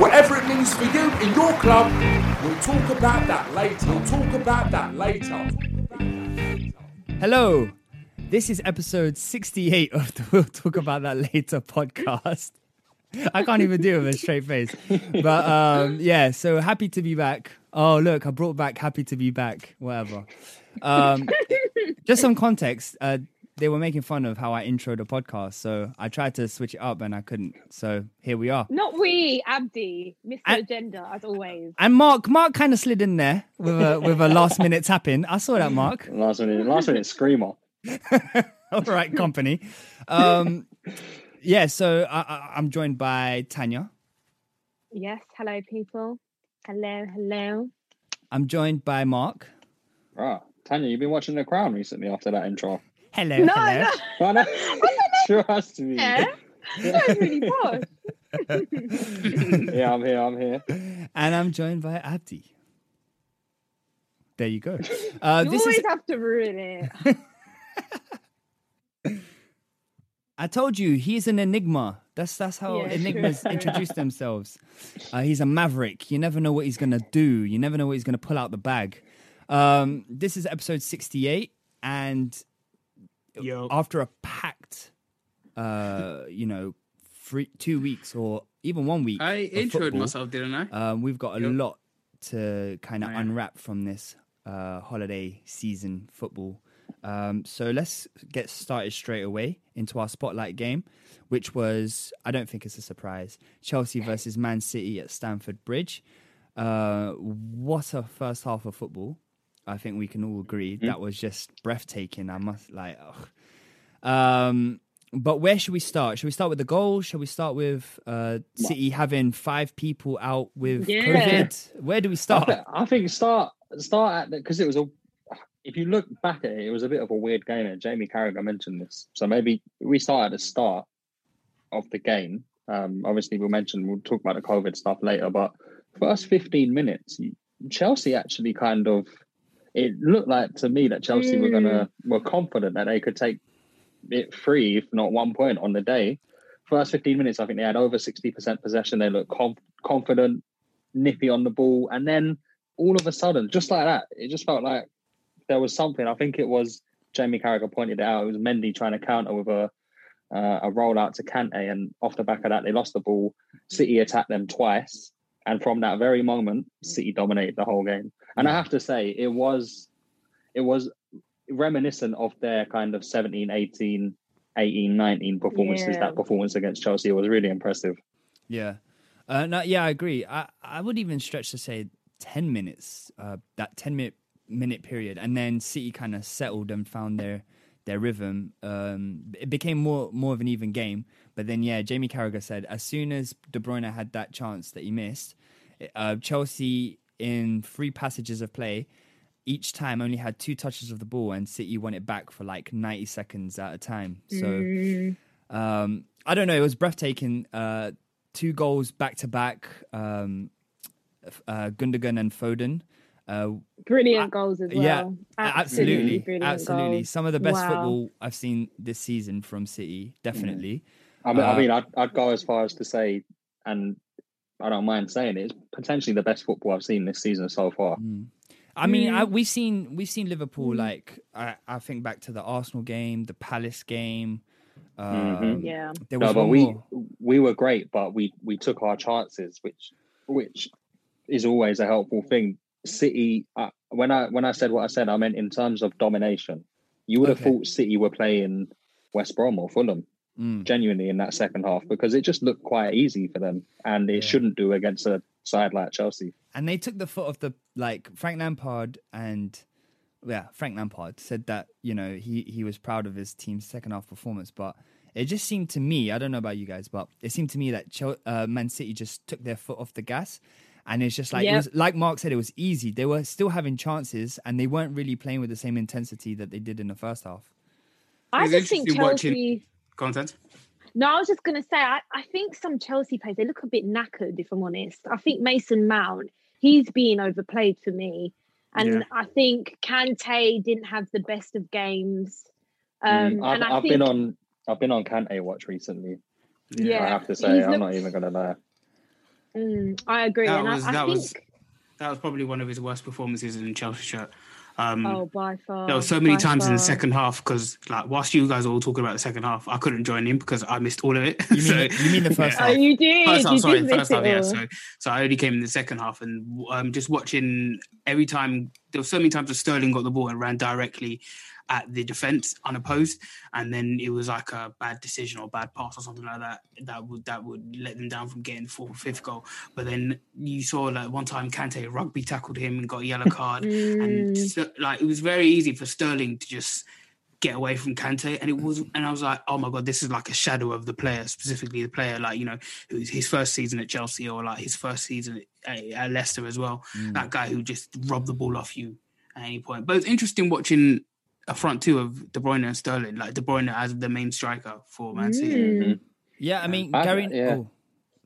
Whatever it means for you in your club, we'll talk about that later. We'll talk about that later. Hello. This is episode 68 of the We'll Talk About That Later podcast. I can't even do it with a straight face. But um, yeah, so happy to be back. Oh, look, I brought back happy to be back, whatever. Um, just some context. Uh, they were making fun of how I intro the podcast. So I tried to switch it up and I couldn't. So here we are. Not we, Abdi, Mr. I- Agenda, as always. And Mark, Mark kind of slid in there with a with a last minute tap in. I saw that, Mark. Last minute, last minute screamer. All right, company. Um, yeah, so I, I, I'm joined by Tanya. Yes, hello, people. Hello, hello. I'm joined by Mark. Right, Tanya, you've been watching The Crown recently after that intro. Hello, No, hello. no. Trust me. yeah. That was really posh. Yeah, I'm here. I'm here. And I'm joined by Abdi. There you go. Uh, You this always is. have to ruin it. I told you he's an enigma. That's that's how Yeah, enigmas true. introduce themselves. Uh, he's a maverick. You never know what he's gonna do. You never know what he's gonna pull out the bag. Um, this is episode 68, and after a packed, uh, you know, three, two weeks or even one week, I of introed football, myself, didn't I? Um, we've got a Yep. lot to kind of Oh, yeah. unwrap from this uh, holiday season football. Um, so let's get started straight away into our spotlight game, which was, I don't think it's a surprise, Chelsea versus Man City at Stamford Bridge. Uh, what a first half of football. I think we can all agree Hmm. that was just breathtaking. I must like, ugh. um, but where should we start? Should we start with the goal? Should we start with uh, City having five people out with Yeah. COVID? Where do we I, start? I think start start at the because it was a. If you look back at it, it was a bit of a weird game. And Jamie Carragher mentioned this, so maybe we start at the start of the game. Um, obviously, we'll mention we'll talk about the COVID stuff later, but first fifteen minutes, Chelsea actually kind of. It looked like to me that Chelsea were gonna were confident that they could take it free, if not one point on the day. First 15 minutes, I think they had over 60% possession. They looked conf- confident, nippy on the ball. And then all of a sudden, just like that, it just felt like there was something. I think it was Jamie Carragher pointed it out. It was Mendy trying to counter with a uh, a rollout to Kante. And off the back of that, they lost the ball. City attacked them twice. And from that very moment, City dominated the whole game. And I have to say, it was it was reminiscent of their kind of 17, 18, 18, 19 performances. Yeah. That performance against Chelsea was really impressive. Yeah. Uh, no, yeah, I agree. I, I would even stretch to say 10 minutes, uh, that 10 minute, minute period. And then City kind of settled and found their their rhythm. Um, it became more more of an even game. But then, yeah, Jamie Carragher said as soon as De Bruyne had that chance that he missed, uh, Chelsea in three passages of play, each time only had two touches of the ball, and City won it back for like 90 seconds at a time. So. Mm. Um, I don't know. It was breathtaking. Uh, two goals back to back. Um, uh, Gundogan and Foden. Uh, Brilliant goals as well. yeah, absolutely, absolutely, absolutely. goals. Some of the best Wow. football I've seen this season from City. Definitely. I mean, Uh, I mean, I'd, I'd go as far as to say, and I don't mind saying it, it's potentially the best football I've seen this season so far. I mean, Mm. I, we've seen we've seen Liverpool like I, I think back to the Arsenal game, the Palace game. Um, Yeah. There No, was but we more. we were great, but we we took our chances, which which is always a helpful thing. City, uh, when I when I said what I said, I meant in terms of domination. You would have thought City were playing West Brom or Fulham, Mm. genuinely in that second half because it just looked quite easy for them, and it Yeah. shouldn't do against a side like Chelsea. and they took the foot off the like Frank Lampard and yeah, Frank Lampard said that you know he he was proud of his team's second half performance, but it just seemed to me, I don't know about you guys, but it seemed to me that Chel- uh, Man City just took their foot off the gas. And it's just like it was like Mark said, it was easy. They were still having chances, and they weren't really playing with the same intensity that they did in the first half. I It's just think interesting watching- Chelsea. Content. No, I was just going to say, I, I think some Chelsea players, they look a bit knackered, if I'm honest. I think Mason Mount, he's being overplayed for me. And Yeah. I think Kante didn't have the best of games. Um, Mm, I've, and I I've think, been on I've been on Kante watch recently. yeah, I have to say, he's I'm looked- not even gonna lie. Mm, I agree. That and was I, I that think, was that was probably one of his worst performances in Chelsea shirt. Um, oh, by far. there were so many by times in the second half because, like, whilst you guys were all talking about the second half, I couldn't join in because I missed all of it. You mean So- you mean the first Oh, half? you did. First half, you sorry, did miss first half, yeah. So, so I only came in the second half, and um, just watching every time there were so many times that Sterling got the ball and ran directly at the defense unopposed, and then it was like a bad decision or bad pass or something like that that would that would let them down from getting the fourth or fifth goal. But then you saw like one time Kante rugby tackled him and got a yellow card, and Mm. like it was very easy for Sterling to just get away from Kante, and it was, and I was like, oh my god, this is like a shadow of the player, specifically the player, like you know, who's his first season at Chelsea or like his first season at, at Leicester as well. That guy who just robbed the ball off you at any point. But it's interesting watching a front two of De Bruyne and Sterling, like De Bruyne as the main striker for Man City. Mm. Yeah, I mean, I- Gary. yeah. Oh,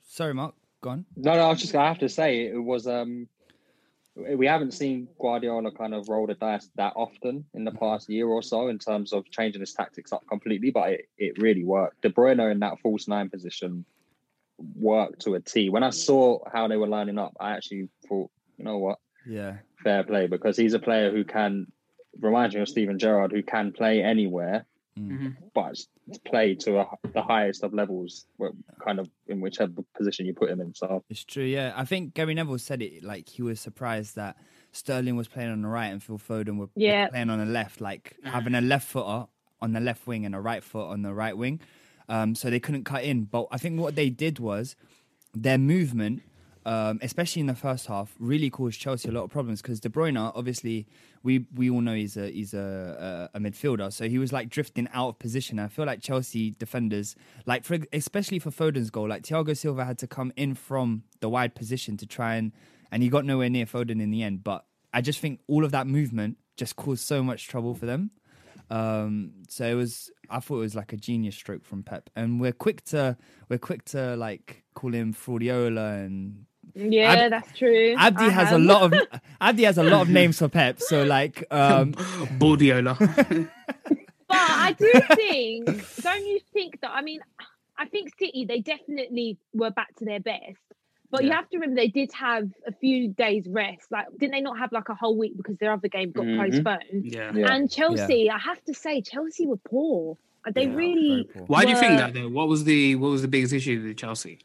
sorry, Mark. Go on. No, no, I was just gonna have to say it was um we haven't seen Guardiola kind of roll the dice that often in the past year or so in terms of changing his tactics up completely, but it, it really worked. De Bruyne in that false nine position worked to a T. When I saw how they were lining up, I actually thought, you know what, Yeah. fair play because he's a player who can remind me of Steven Gerrard, who can play anywhere, Mhm. but play to a, the highest of levels, kind of in whichever position you put him in. So It's true, yeah. I think Gary Neville said it like he was surprised that Sterling was playing on the right and Phil Foden were Yeah. playing on the left, like having a left footer on the left wing and a right foot on the right wing. Um, so they couldn't cut in. But I think what they did was their movement, um, especially in the first half, really caused Chelsea a lot of problems because De Bruyne, obviously, we we all know he's a he's a, a a midfielder, so he was like drifting out of position. I feel like Chelsea defenders, like for especially for Foden's goal, like Thiago Silva had to come in from the wide position to try and and he got nowhere near Foden in the end. But I just think all of that movement just caused so much trouble for them. Um, so it was, I thought it was like a genius stroke from Pep, and we're quick to we're quick to like call him Fraudiola and Yeah, Ab- that's true. Abdi I has a lot of Abdi has a lot of names for Pep. So like, um, Bordiola. But I do think, don't you think that? I mean, I think City they definitely were back to their best. But you have to remember they did have a few days rest. Like, didn't they not have like a whole week because their other game got Mhm. postponed? yeah. yeah. And Chelsea, I have to say, Chelsea were poor. They Yeah, really. very poor. Why do you think that though? What was the what was the biggest issue with Chelsea?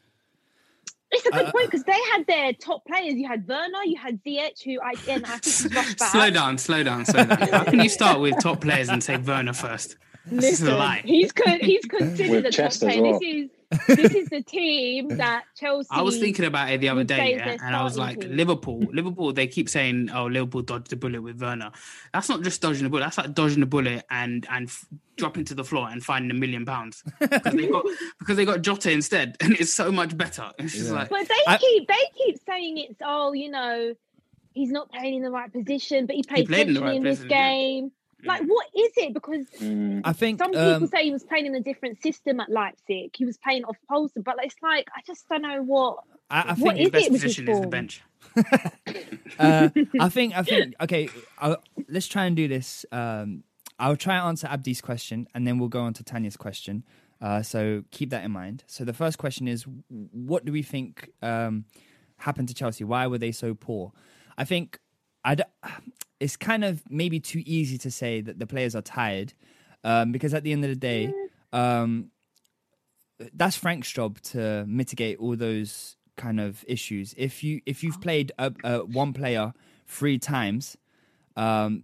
It's a good Uh, point because they had their top players. You had Werner, you had Ziyech, who I again I think was rushed slow down, slow down, slow down. How can you start with top players and say Werner first? This is a Listen, lie. he's con- he's considered With a top player. well. This is this is the team that Chelsea. I was thinking about it the other day, yeah, and I was like, team. Liverpool, Liverpool. They keep saying, "Oh, Liverpool dodged the bullet with Werner." That's not just dodging the bullet. That's like dodging the bullet and and f- dropping to the floor and finding a million pounds because they got because they got Jota instead, and it's so much better. It's just Yeah. like But they I- keep they keep saying it's oh you know he's not playing in the right position, but he played played in the right in this position, yeah. Game. Like, what is it? Because Mm. I think some people um, say he was playing in a different system at Leipzig. He was playing off Poulsen, but it's like I just don't know what. I, I what think is His best it his position is the bench. uh, I think I think okay. i let's try and do this. Um, I'll try and answer Abdi's question, and then we'll go on to Tanya's question. Uh, so keep that in mind. So the first question is, what do we think um, happened to Chelsea? Why were they so poor? I think I d- it's kind of maybe too easy to say that the players are tired, um, because at the end of the day, um, that's Frank's job to mitigate all those kind of issues. If you if you've played a, a one player three times, um,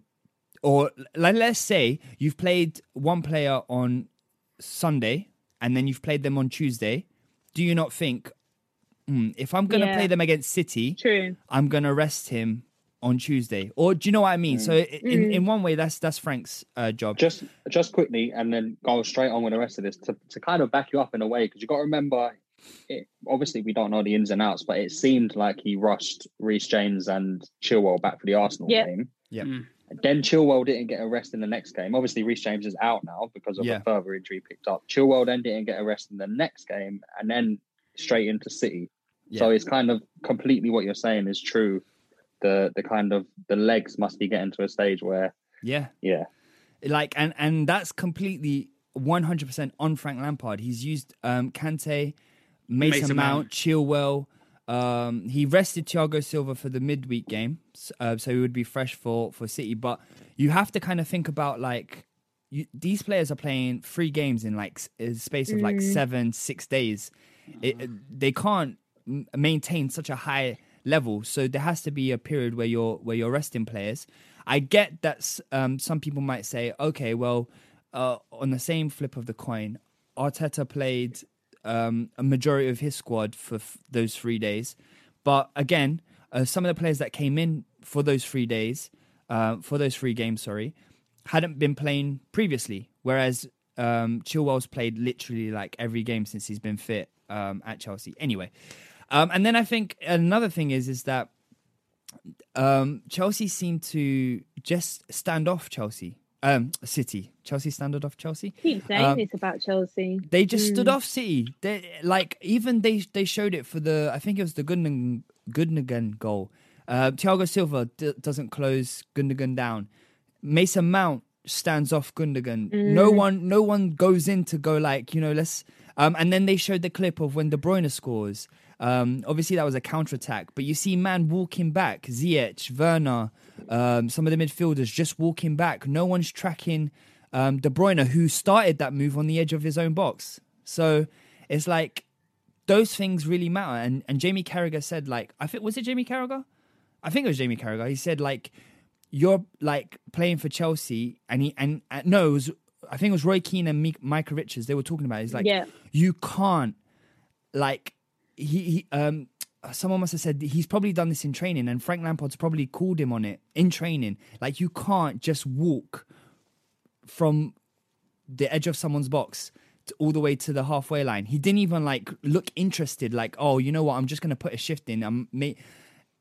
or like let's say you've played one player on Sunday and then you've played them on Tuesday, do you not think "Hmm, if I'm going to Yeah. play them against City, True. I'm going to rest him on Tuesday? Or do you know what I mean? So in, Mm. in one way, that's that's Frank's uh, job. Just just quickly, and then go straight on with the rest of this to, to kind of back you up in a way, because you got to remember, it, obviously we don't know the ins and outs, but it seemed like he rushed Reece James and Chilwell back for the Arsenal Yep. game. Yeah. Mm. Then Chilwell didn't get a rest in the next game. Obviously, Reece James is out now because of Yeah. a further injury picked up. Chilwell then didn't get a rest in the next game, and then straight into City. So it's kind of completely what you're saying is true. The the kind of the legs must be getting to a stage where Yeah. yeah like and and that's completely 100% on Frank Lampard. He's used um Kante, Mason, Mason Mount, Mount. Chilwell. Um, he rested Thiago Silva for the midweek game, uh, so he would be fresh for for City. But you have to kind of think about like you, these players are playing three games in like a space of like seven, six days. It, it- they can't maintain such a high level, so there has to be a period where you're where you're resting players. I get that um, some people might say, okay, well, uh, on the same flip of the coin, Arteta played um, a majority of his squad for f- those three days, but again, uh, some of the players that came in for those three days, uh, for those three games, sorry, hadn't been playing previously. Whereas um, Chilwell's played literally like every game since he's been fit um, at Chelsea. Anyway, um, and then I think another thing is is that um, Chelsea seem to just stand off Chelsea, um, City. Chelsea standard off Chelsea. Keep saying Um, this about Chelsea. They just stood Mm. off City. They like even they they showed it for the I think it was the Gundogan Gundogan goal. Uh, Thiago Silva d- doesn't close Gundogan down. Mason Mount stands off Gundogan. No Mm. one no one goes in to go like you know let's. Um, and then they showed the clip of when De Bruyne scores. Um, obviously that was a counter attack, but you see man walking back, Ziyech, Werner, um, some of the midfielders just walking back. No one's tracking um, De Bruyne, who started that move on the edge of his own box. So it's like those things really matter. And and Jamie Carragher said like I think was it Jamie Carragher? I think it was Jamie Carragher. He said like you're like playing for Chelsea, and he and uh, no, it was I think it was Roy Keane and Mi- Micah Richards. They were talking about. It. He's like Yeah. you can't like he, he um someone must have said he's probably done this in training and Frank Lampard's probably called him on it in training. Like you can't just walk from the edge of someone's box to, all the way to the halfway line. He didn't even like look interested like oh you know what? I'm just going to put a shift in. I'm may-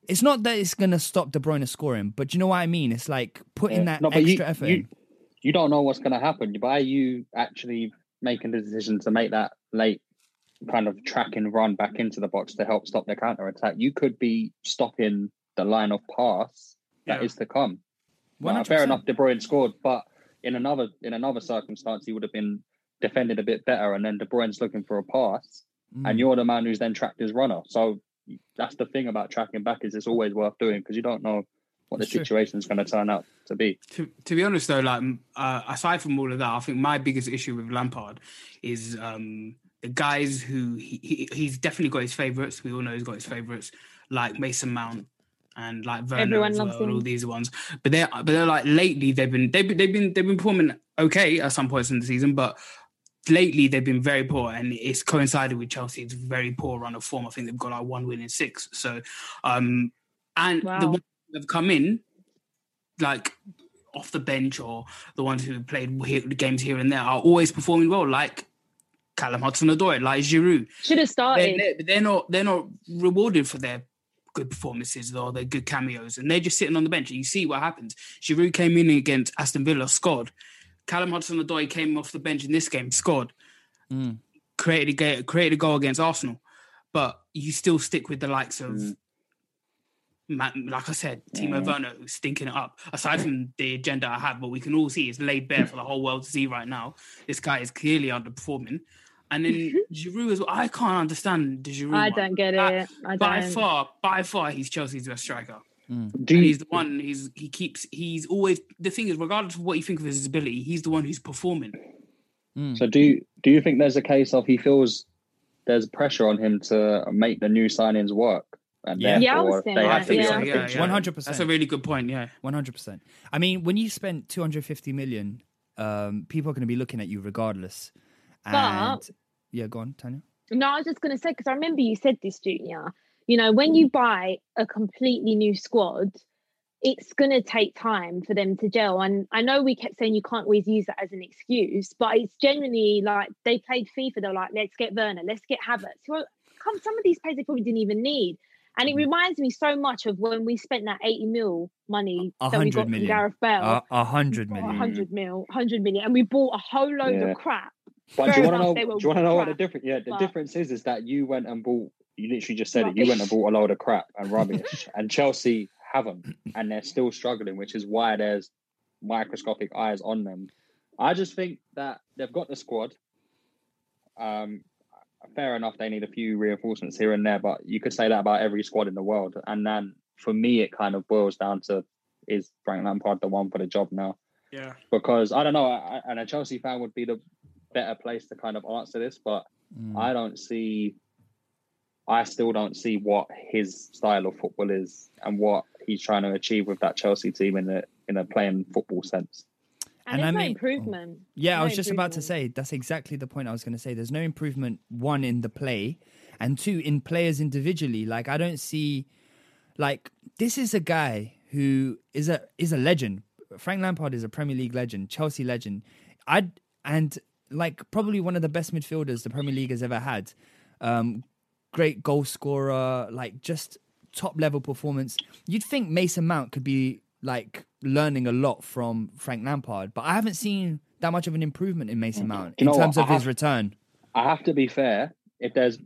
it's not that it's going to stop De Bruyne scoring but you know what I mean? It's like putting Yeah. that No, extra you, effort you, you don't know what's going to happen. Why are you actually making the decision to make that late kind of track and run back into the box to help stop the counter attack, you could be stopping the line of pass that is Yeah. to come. Well, fair enough, De Bruyne scored, but in another in another circumstance, he would have been defended a bit better, and then De Bruyne's looking for a pass, Mm. and you're the man who's then tracked his runner. So that's the thing about tracking back is it's always worth doing because you don't know what the situation is going to turn out to be. To, to be honest, though, like uh, aside from all of that, I think my biggest issue with Lampard is um, the guys who he, he he's definitely got his favourites. We all know he's got his favourites, like Mason Mount and like Werner Everyone loves well, all these ones. But they're but they're like lately they've been they've been they've been they've been performing okay at some points in the season, but lately they've been very poor, and it's coincided with Chelsea's very poor run of form. I think they've got like one win in six. So, um, and the ones that have come in, like off the bench or the ones who played games here and there, are always performing well. Like Callum Hudson-Odoi, like Giroud. Should have They're, started. they're, they're not they're not rewarded for their good performances or they're good cameos, and they're just sitting on the bench. And you see what happens. Giroud came in against Aston Villa, scored. Callum Hudson-Odoi came off the bench in this game, scored. Mm. Created a ga- created a goal against Arsenal, but you still stick with the likes of. Mm. Ma- like I said, Timo Mm. Werner who's stinking it up. Aside from the agenda I have, but we can all see it's laid bare for the whole world to see right now. This guy is clearly underperforming. And then Giroud as well. I can't understand the Giroud. I one. don't get By- it. I by don't. far, by far, he's Chelsea's best striker. Do And you, he's the one. He's he keeps. He's always the thing is, regardless of what you think of his ability, he's the one who's performing. So do you, do you think there's a case of he feels there's pressure on him to make the new signings work, and Yeah. Yeah, I therefore was saying they have to yeah. on Yeah, pitch? yeah. One hundred That's a really good point. Yeah. One hundred percent. I mean, when you spend two hundred fifty million, um, people are going to be looking at you regardless. And But- yeah, go on, Tanya. No, I was just going to say because I remember you said this, Junior. You know, when you mm. buy a completely new squad, it's going to take time for them to gel. And I know we kept saying you can't always use that as an excuse, but it's genuinely like they played FIFA. They're like, let's get Werner, let's get Havertz. Well, come, some of these players they probably didn't even need. And it mm. reminds me so much of when we spent that 80 mil money that we got from. Gareth Bale. A a hundred Or 100 mil, 100 million, and we bought a whole load Yeah. of crap. But do Fair you want to enough, know? Do you want to know what the difference? Yeah, the but- difference is is that you went and bought. You literally just said it. You went and bought a load of crap and rubbish, and Chelsea haven't, and they're still struggling, which is why there's microscopic eyes on them. I just think that they've got the squad. Um, fair enough, they need a few reinforcements here and there, but you could say that about every squad in the world. And then for me, it kind of boils down to is Frank Lampard the one for the job now? Yeah. because I don't know, I, I- and a Chelsea fan would be the better place to kind of answer this, but Mm. I don't see, I still don't see what his style of football is and what he's trying to achieve with that Chelsea team in a in a playing football sense. And, And there's I no mean- improvement. Yeah, I was just about to say that's exactly the point I was going to say. There's no improvement one in the play, and two in players individually. Like I don't see, like this is a guy who is a is a legend. Frank Lampard is a Premier League legend, Chelsea legend. I and like probably one of the best midfielders the Premier League has ever had. Um, great goal scorer, like just top level performance. You'd think Mason Mount could be like learning a lot from Frank Lampard, but I haven't seen that much of an improvement in Mason Mount you in terms of his return. I have to be fair. If there's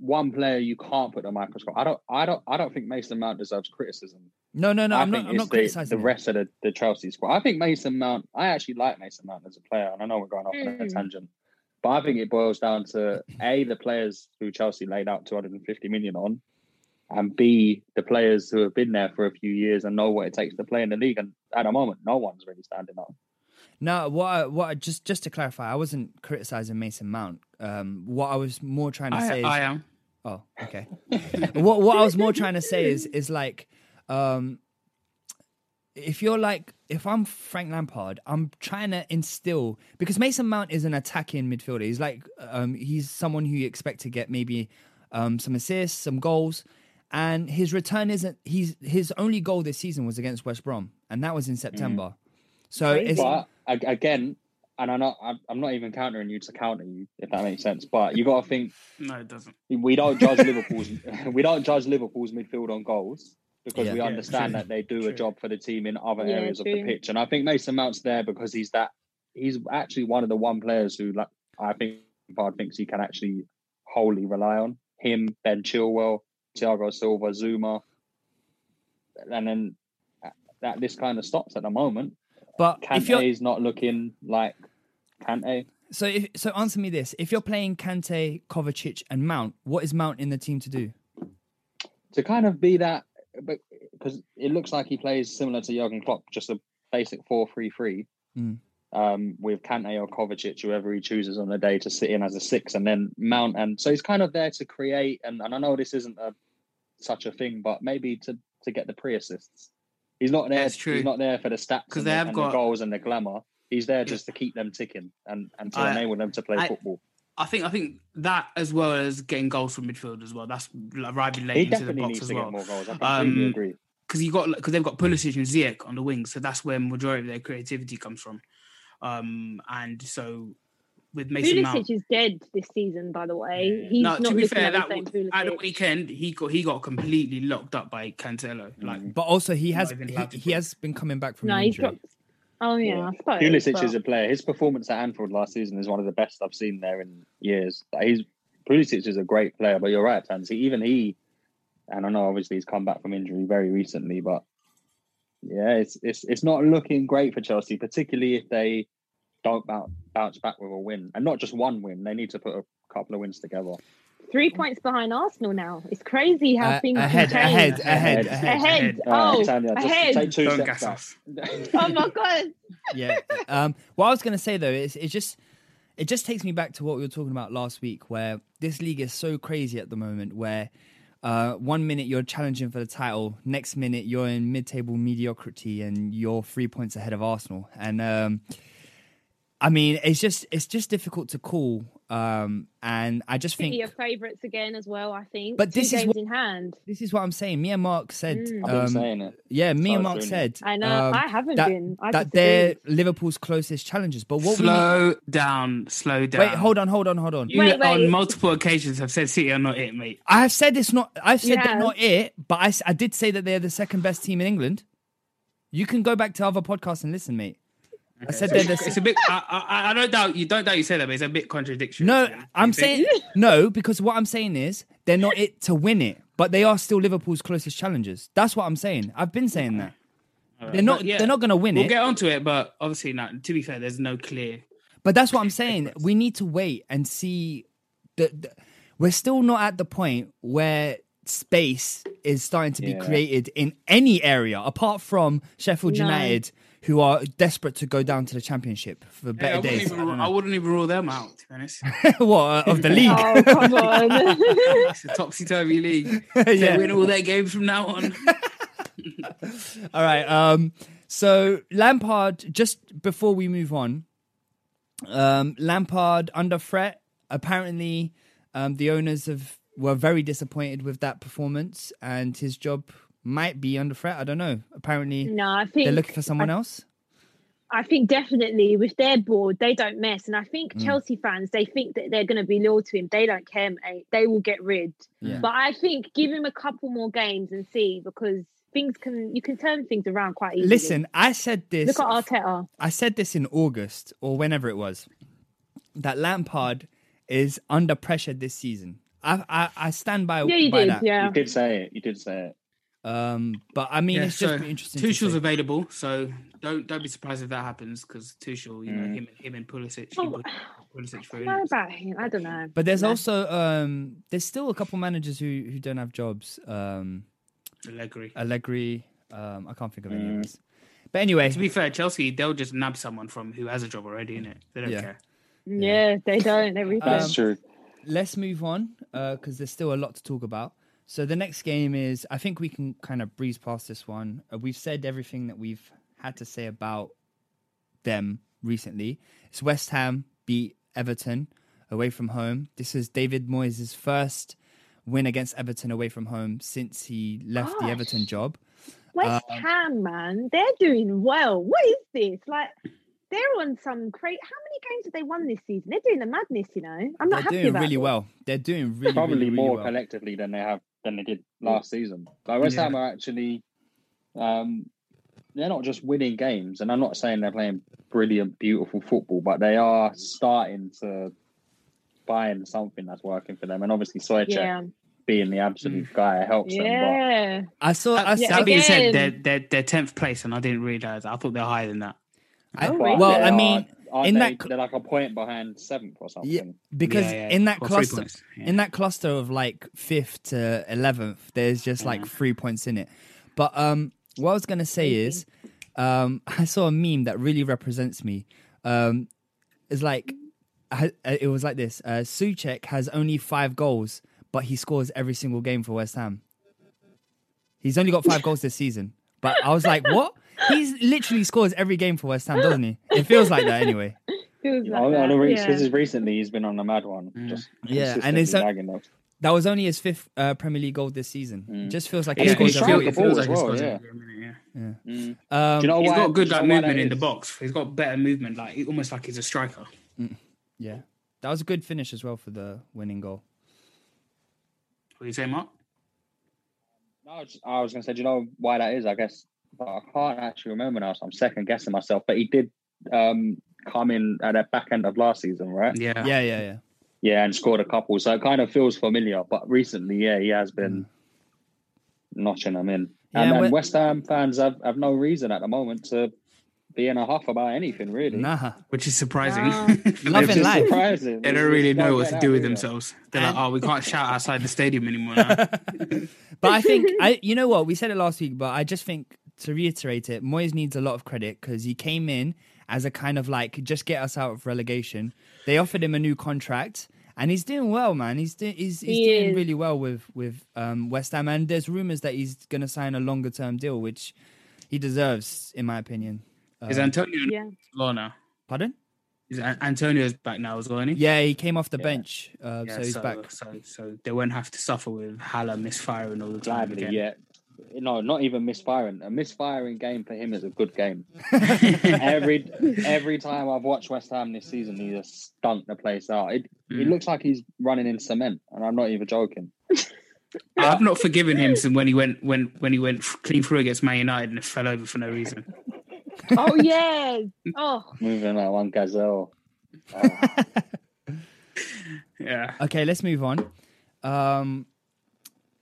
one player you can't put a microscope, I don't, I don't, I don't think Mason Mount deserves criticism. No, no, no. I I'm not. think I'm it's not the, criticizing. the him. rest of the, the Chelsea squad. I think Mason Mount. I actually like Mason Mount as a player, and I know we're going off on a Mm. tangent, but I think it boils down to a the players who Chelsea laid out 250 million on, and b the players who have been there for a few years and know what it takes to play in the league. And at the moment, no one's really standing up. No, what I, what I, just just to clarify, I wasn't criticizing Mason Mount. Um, what I was more trying to say I, is, I am. Oh, okay. what what I was more trying to say is is like, um, if you're like, if I'm Frank Lampard, I'm trying to instill because Mason Mount is an attacking midfielder. He's like, um, he's someone who you expect to get maybe um, some assists, some goals, and his return isn't. He's his only goal this season was against West Brom, and that was in September. So it's, But again, and I'm not, I'm- I'm not even countering you to counter you, if that makes sense. But you got to think No, it doesn't. we don't judge Liverpool's we don't judge Liverpool's midfield on goals because Yeah. we Yeah, understand true. that they do a job for the team in other Yeah, areas of the pitch. And I think Mason Mount's there because he's that he's actually one of the one players who like I think Lampard thinks he can actually wholly rely on. Him, Ben Chilwell, Thiago Silva, Zouma. And then uh, that this kind of stops at the moment. but if you're not looking like Kante. so if, so answer me this: if you're playing Kante, Kovacic, and Mount, what is Mount in the team to do? to kind of be that, but because it looks like he plays similar to Jurgen Klopp, just a basic four-three-three, Mm. um, with Kante or Kovacic, whoever he chooses on the day to sit in as a six, and then Mount, and so he's kind of there to create. And, and I know this isn't a such a thing, but maybe to to get the pre-assists. He's not there. That's true. He's not there for the stats 'Cause and, they the, have got- the goals and the glamour. He's there just to keep them ticking and, and to I- enable them to play I- football. I think I think that as well as getting goals from midfield as well. That's like arriving late He into the box needs as to well. get more goals. I completely Um, agree. because you got because they've got Pulisic and Ziyech on the wings, so that's where majority of their creativity comes from. Um, and so with Mason Mount. Pulisic is dead this season, by the way. He's No, not to be fair, at the that w- at the weekend he got he got completely locked up by Cancelo. Like, But also he has he, he has been coming back from No, an he's injury. dropped. Oh yeah, I suppose. Pulisic but- is a player. His performance at Anfield last season is one of the best I've seen there in years. He's Pulisic is a great player, but you're right, Tanya. Even he, and I know obviously he's come back from injury very recently, but yeah, it's it's it's not looking great for Chelsea, particularly if they don't bounce back with a win, and not just one win. They need to put a couple of wins together. Three points behind Arsenal now. It's crazy how Uh, things ahead, can change. ahead, ahead, ahead. Ahead. Oh, Tanya, just ahead. take two Don't steps gas back. us. oh my god. yeah. Um, what I was going to say though is it just it just takes me back to what we were talking about last week, where this league is so crazy at the moment. Where uh, one minute you're challenging for the title, next minute you're in mid-table mediocrity, and you're three points ahead of Arsenal. And um, I mean, it's just it's just difficult to call. Um, and I just think your favourites again as well. I think. But Two this is games what- in hand. this is what I'm saying. Me and Mark said. Mm. I've been um, saying it. Yeah, me and Mark Bruno. said. I know. um, I haven't that, been. I that they're Liverpool's closest challengers. But what we slow down, slow down. wait, hold on, hold on, hold on. You Wait, wait. on multiple occasions have said City are not it, mate. I have said it's not. I've said You they're not it, but I, I did say that they're the second best team in England. You can go back to other podcasts and listen, mate. I said they're the. It's a bit. I, I, I don't doubt you. Don't doubt you say that, but it's a bit contradictory. No, I'm saying no because what I'm saying is they're not it to win it, but they are still Liverpool's closest challengers. That's what I'm saying. I've been saying that. They're not. Yeah, They're not going to win it. We'll it. get onto it, but obviously, not. To be fair, there's no clear. But that's what I'm saying. We need to wait and see. The, the, we're still not at the point where space is starting to be Yeah. created in any area apart from Sheffield No. United, who are desperate to go down to the Championship for Hey, I, better wouldn't days. even, I I wouldn't even rule them out. To be honest, what uh, of the league? Oh come on. it's a topsy turvy league. They Yeah. win all their games from now on. All right. Um. So Lampard, just before we move on, um, Lampard under threat. Apparently, um, the owners have were very disappointed with that performance, and his job might be under threat. I don't know. Apparently, no, I think they're looking for someone I, else. I think definitely with their board, they don't mess, and I think Mm. Chelsea fans they think that they're going to be loyal to him. They don't care, mate. They will get rid. Yeah. But I think give him a couple more games and see because things can you can turn things around quite easily. Listen, I said this. look at Arteta. I said this in August or whenever it was that Lampard is under pressure this season. I I, I stand by Yeah, you by did. that. Yeah. You did say it. You did say it. Um, but I mean, Yeah, it's just so be interesting. Tuchel's see. available, so don't don't be surprised if that happens because Tuchel, you know, Mm. him him and Pulisic, Oh, put Pulisic I through. don't know about him. I don't know. But there's No. also um there's still a couple managers who who don't have jobs. Um Allegri. Allegri, um I can't think of any Mm. others. But anyway, To be fair, Chelsea they'll just nab someone from who has a job already in it. They don't Yeah. care. Yeah, they don't. They really That's Um, true. let's move on because there's still a lot to talk about. So the next game is I think we can kind of breeze past this one. Uh, we've said everything that we've had to say about them recently. It's West Ham beat Everton away from home. This is David Moyes' first win against Everton away from home since he left the Everton job. West Um, Ham, man, they're doing well. What is this? Like, they're on some great. How many games have they won this season? They're doing the madness, you know. I'm not They're happy doing about really this. well. They're doing really, Probably really, really more well. collectively than they have than they did last season. Like West Yeah. Ham are actually, um, they're not just winning games, and I'm not saying they're playing brilliant, beautiful football, but they are starting to find something that's working for them. And obviously, Soucek Yeah, being the absolute guy helps them. yeah. I saw. I, Yeah, saw That being said, they're they're they're tenth place, and I didn't realize. I thought they're higher than that. I- Oh, really? well, I mean, aren't in they, that cl- they're like a point behind seventh or something. Yeah, because Yeah, yeah, in that or cluster, points, yeah. in that cluster of like fifth to eleventh, there's just like three points in it. But um, what I was gonna say is, um, I saw a meme that really represents me. Um, it's like, it was like this: uh, Soucek has only five goals, but he scores every single game for West Ham. He's only got five goals this season, but I was like, what? He's literally scores every game for West Ham, doesn't he? It feels like that anyway. Feels like I, I that, know yeah. because recently he's been on a mad one. Just Yeah, and it's consistently a- That was only his fifth uh, Premier League goal this season. It just feels like he Yeah, scores he's every trying week. to ball he well, scores yeah. every minute, yeah. Mm. Um, Do you know He's why? got good do like movement in the box. He's got better movement, like almost like he's a striker. Do Yeah, that was a good finish as well for the winning goal. What do you say, Mark? No, I was, I was going to say, do you know why that is? I guess, but I can't actually remember now. So I'm second guessing myself. But he did um, come in at the back end of last season, right? Yeah. Yeah, yeah, yeah. Yeah, and scored a couple. So it kind of feels familiar. But recently, yeah, he has been notching them in. Yeah, and then when- West Ham fans have, have no reason at the moment to be in a huff about anything, really. Nah, Which is surprising. Wow. Which loving life. surprising. they don't really know what to do with do themselves. They're like, oh, we can't shout outside the stadium anymore now. But I think I, you know what we said it last week, but I just think to reiterate it, Moyes needs a lot of credit because he came in as a kind of like just get us out of relegation. They offered him a new contract, and he's doing well, man. He's do, he's, he's He doing is. really well with with um, West Ham, and there's rumors that he's going to sign a longer term deal, which he deserves, in my opinion. Is Um, Antonio Yeah. law now? pardon? Is An- Antonio's back now as well, isn't he? Yeah, he came off the Yeah. bench, uh, Yeah, so he's so, back. So, so they won't have to suffer with Haller misfiring all the time Gladly, again. yeah. No, not even misfiring. A misfiring game for him is a good game. every every time I've watched West Ham this season, he just stunk the place out. It, it Mm. looks like he's running in cement, and I'm not even joking. I've not forgiven him since when he went when when he went clean through against Man United and fell over for no reason. Oh yeah. Oh, Moving like one gazelle. Oh, Yeah. Okay, let's move on. Um,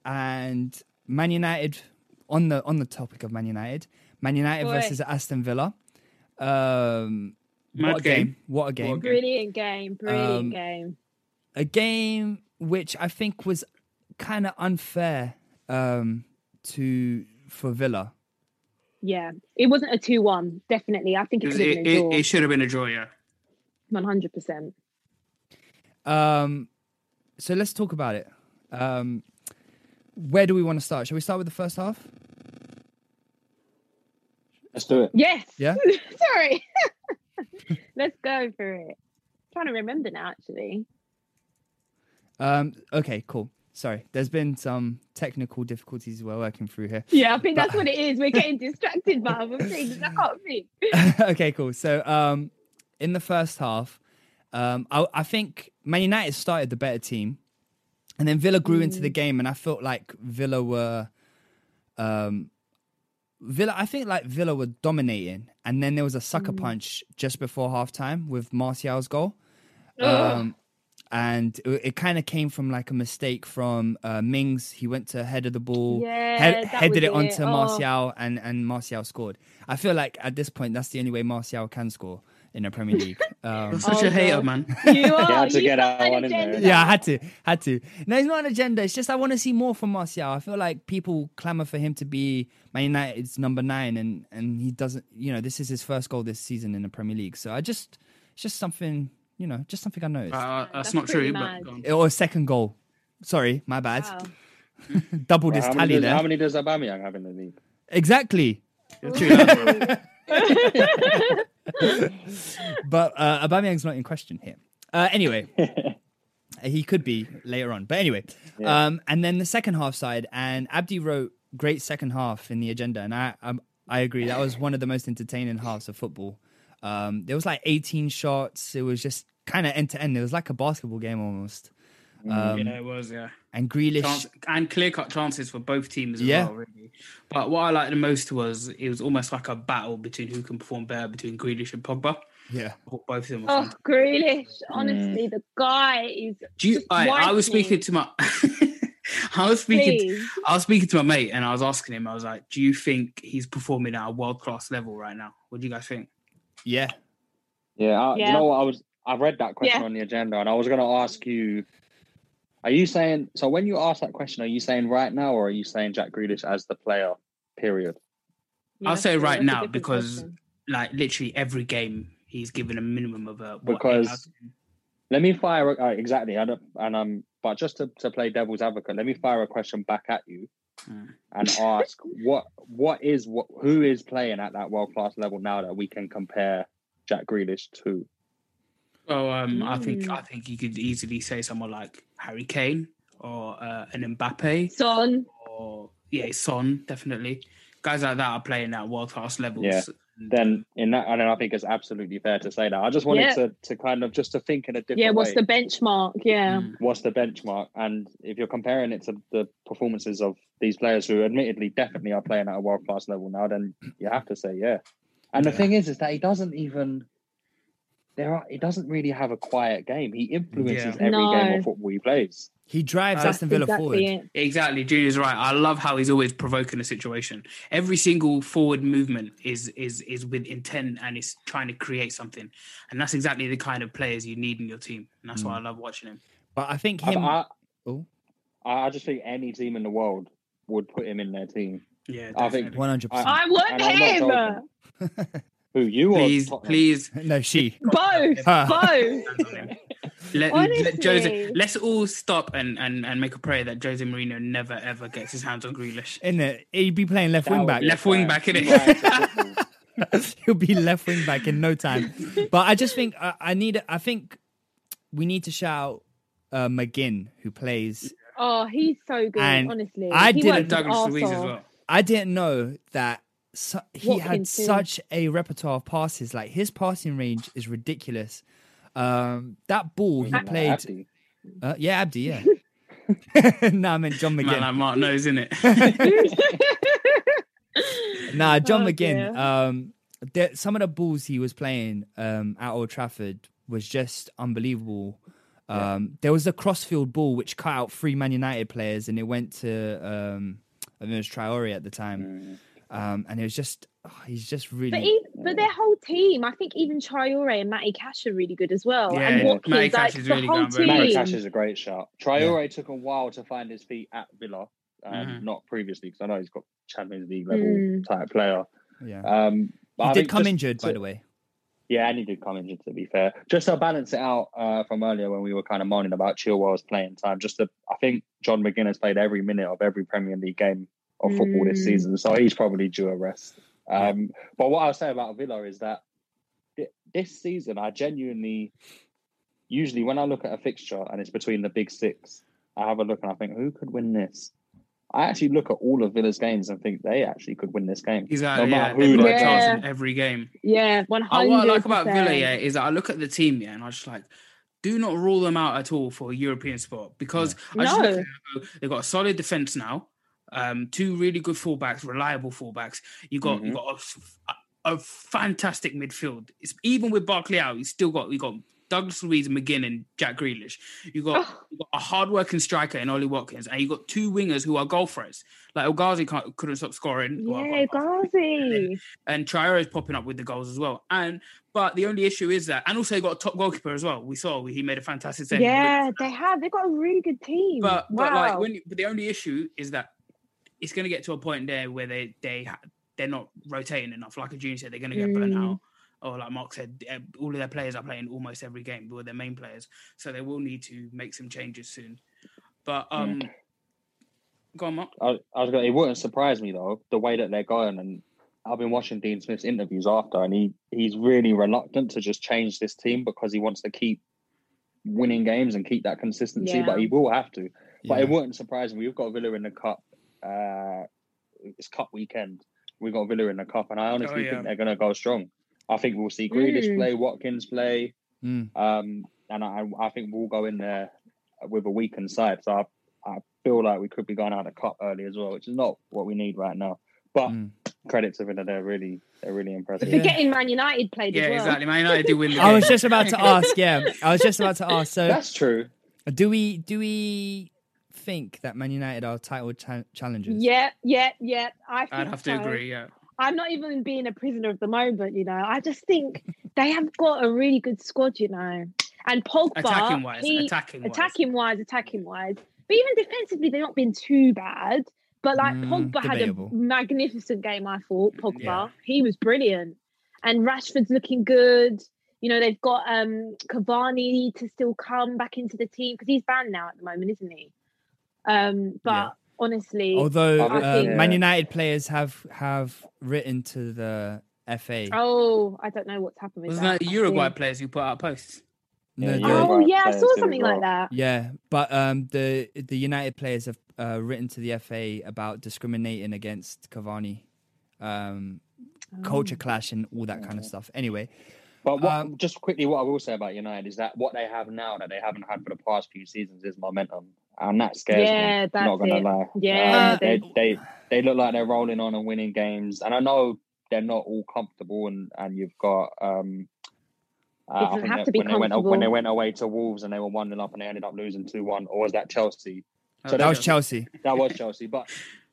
and Man United on the on the topic of Man United, Man United Boy. versus Aston Villa. Um, Mad what a game. game. What a game! What a brilliant game. Brilliant Um, game. A game which I think was kind of unfair um, to for Villa. Yeah. It wasn't a two-one. Definitely. I think It, it have been a draw. it, it should have been a draw, yeah. One hundred percent. Um, so let's talk about it. Um, where do we want to start? Shall we start with the first half? let's do it. Yes. Yeah? Sorry. Let's go for it. trying to remember now, actually. Um, okay, cool. Sorry, there's been some technical difficulties we're working through here. Yeah, I think that's what it is. We're getting distracted by other things. I can't think. okay, cool. So, um, in the first half, um, I, I think Man United started the better team, and then Villa grew into the game, and I felt like Villa were, um, Villa. I think like Villa were dominating, and then there was a sucker punch just before halftime with Martial's goal. Um, and it, it kind of came from like a mistake from uh, Mings. He went to head of the ball, Yeah, head, headed it it. onto Oh. Martial, and and Martial scored. I feel like at this point that's the only way Martial can score in the Premier League. Um, You're such Oh, a hater, God. man. You are. had to you get got that one in there. agenda. yeah, I had to, had to. No, it's not an agenda. It's just I want to see more from Martial. I feel like people clamor for him to be Man United's number nine, and and he doesn't. You know, this is his first goal this season in the Premier League. So I just, it's just something. You know, just something I noticed. Uh, that's, That's not true, but go on. or a second goal. Sorry, my bad. Wow. Doubled his how, many tally does, there. how many does Aubameyang have in the league? Exactly. You're too loud, bro. But uh, Aubameyang's not in question here. Uh, anyway, he could be later on. But anyway, um, and then the second half side, and Abdi wrote great second half in the agenda, and I um, I agree that was one of the most entertaining halves of football. Um, there was like 18 shots. It was just kind of end to end. It was like a basketball game almost. Um, yeah, it was, yeah. And Grealish, Chance, and clear cut chances for both teams as Yeah. well, really. But what I liked the most was it was almost like a battle between who can perform better between Grealish and Pogba. yeah. Both of them Oh, fantastic. Grealish. Mm. Honestly, the guy is. Do you, just I, I was speaking to my I was speaking to, I was speaking to my mate and I was asking him, I was like, Do you think he's performing at a world class level right now? What do you guys think? Yeah. Yeah, I, Yeah. you know what? I was I read that question Yeah. on the agenda, and I was going to ask you: Are you saying so? When you ask that question, are you saying right now, or are you saying Jack Grealish as the player? Period. Yeah, I'll say right now because question. like literally every game he's given a minimum of a what, Because- out of 10. Let me fire uh, exactly. I don't, and um, but just to, to play devil's advocate, let me fire a question back at you Mm. and ask what what is what who is playing at that world class level now that we can compare Jack Grealish to? So um, I think Mm. I think you could easily say someone like Harry Kane or uh, an Mbappe Son. or yeah, Son definitely. Guys like that are playing at world class levels. Yeah. then in that, and I think it's absolutely fair to say that. I just wanted Yeah. to to kind of just to think in a different Yeah, what's way. the benchmark? Yeah. what's the benchmark? And if you're comparing it to the performances of these players who admittedly definitely are playing at a world class level now, then you have to say yeah. And the thing is, is that he doesn't even there are he doesn't really have a quiet game. He influences Yeah. every game of football he plays. He drives That's Aston Villa forward. Exactly, Junior's right. I love how he's always provoking a situation. Every single forward movement is is is with intent and is trying to create something, and that's exactly the kind of players you need in your team. And that's why mm. I love watching him. But I think him. I, oh. I just think any team in the world would put him in their team. Yeah, I think 100%. I want I'm him. joking. Who you are? Please, please. No, she. Both. Huh. Both. Let, Honestly. let Jose, let's all stop and, and, and make a prayer that Jose Mourinho never ever gets his hands on Grealish. In it, he'd be playing left That wing back. Left wing back, innit? He'll be left wing back in no time. But I just think I, I need. I think we need to shout uh, McGinn, who plays. Oh, he's so good. And honestly, I He didn't. worked with Arsenal. I didn't know that su- he had too. such a repertoire of passes. Like his passing range is ridiculous. Um, that ball he Like played. Abdi. Uh, yeah, Abdi. Yeah. no, I meant John McGinn. Man McGinn. like Mark knows, innit? Nah, John Oh, McGinn. dear. Um, there, some of the balls he was playing um, at Old Trafford was just unbelievable. Um, There was a crossfield ball which cut out three Man United players, and it went to um, I think it was Traore at the time, um, and it was just oh, he's just really. But, but their whole team, I think even Traore and Matty Cash are really good as well. Yeah, and yeah. Watkins, Matty Cash like is really whole going very team. Matty Cash is a great shot. Traore took a while to find his feet at Villa, um, Mhm. not previously because I know he's got Champions League level Mm. type player. yeah, Um, but he I did come just injured, by the way. Yeah, and he did come injured. To be fair, just to balance it out uh, from earlier when we were kind of moaning about Chilwell's playing time. Just to, I think John McGinn has played every minute of every Premier League game of football this Mm. season, so he's probably due a rest. Um, But what I'll say about Villa is that thi- this season, I genuinely, usually when I look at a fixture and it's between the big six, I have a look and I think, who could win this? I actually look at all of Villa's games and think they actually could win this game. Exactly. No yeah, matter they've got a chance in every game. Yeah, one Uh, hundred. what I like about Villa, yeah, is that I look at the team, yeah, and I just like do not rule them out at all for a European spot because I just look No. at it they've got a solid defense now, um, two really good fullbacks, reliable fullbacks. You got you Mhm. got a fantastic midfield. It's even with Barkley out, you still got you got Douglas Luiz, McGinn, and Jack Grealish. You got, Oh. you got a hard-working striker in Ollie Watkins, and you got two wingers who are goal threats. Like El Ghazi can't, couldn't stop scoring. Yeah, Ghazi. and Traore is popping up with the goals as well. And but the only issue is that, and also they got a top goalkeeper as well. We saw he made a fantastic save. Yeah, they have. They've got a really good team. but wow. but like when you- but the only issue is that it's going to get to a point there where they they they're not rotating enough. Like a junior said, they're going to get burnt Mm. out. Or like Mark said, eh, all of their players are playing almost every game. Were their main players, so they will need to make some changes soon. But um, go on, Mark. I, I was going. It wouldn't surprise me though the way that they're going, and I've been watching Dean Smith's interviews after, and he he's really reluctant to just change this team because he wants to keep winning games and keep that consistency. Yeah. But he will have to. But it wouldn't surprise me. We've got Villa in the cup. Uh, it's cup weekend. We've got Villa in the cup, and I honestly Oh, yeah. think they're going to go strong. I think we'll see Grealish Mm. play, Watkins play, Mm. um, and I, I think we'll go in there with a weakened side. So I, I feel like we could be going out of the cup early as well, which is not what we need right now. But Mm. credit to Villa, they're really they're really impressive. Yeah. Forgetting Man United played Yeah, as well. exactly. Man United did win the I was just about to ask. Yeah, I was just about to ask. So, That's true. do we do we think that Man United are title cha- challengers? Yeah, yeah, yeah. I think I'd have to agree. Yeah. I'm not even being a prisoner of the moment, you know. I just think they have got a really good squad, you know. And Pogba, Attacking wise, he- attacking wise. attacking wise, attacking wise. But even defensively, they've not been too bad. But like Mm, Pogba had a magnificent game, I thought. Pogba, Yeah. he was brilliant, and Rashford's looking good. You know, they've got um Cavani to still come back into the team because he's banned now at the moment, isn't he? Um, but Yeah. honestly, Although uh, think- Man United players have have written to the FA. oh, I don't know what's happened with Wasn't that that. the Uruguay think- players who put out posts? No, Yeah, Oh yeah, I saw did as something like that. Yeah, but um, the the United players have uh, written to the FA about discriminating against Cavani, um, culture clash and all that kind of stuff. Anyway, But what, Um, just quickly, what I will say about United is that what they have now that they haven't had for the past few seasons is momentum, and that scares Yeah, me. I'm not that's gonna it. lie. Yeah, Um, they, they they look like they're rolling on and winning games, and I know they're not all comfortable, and and you've got. um uh, It I think have that to be when they went when they went away to Wolves and they were one 0 up and they ended up losing two one, or was that Chelsea? So that was Chelsea. That was Chelsea, but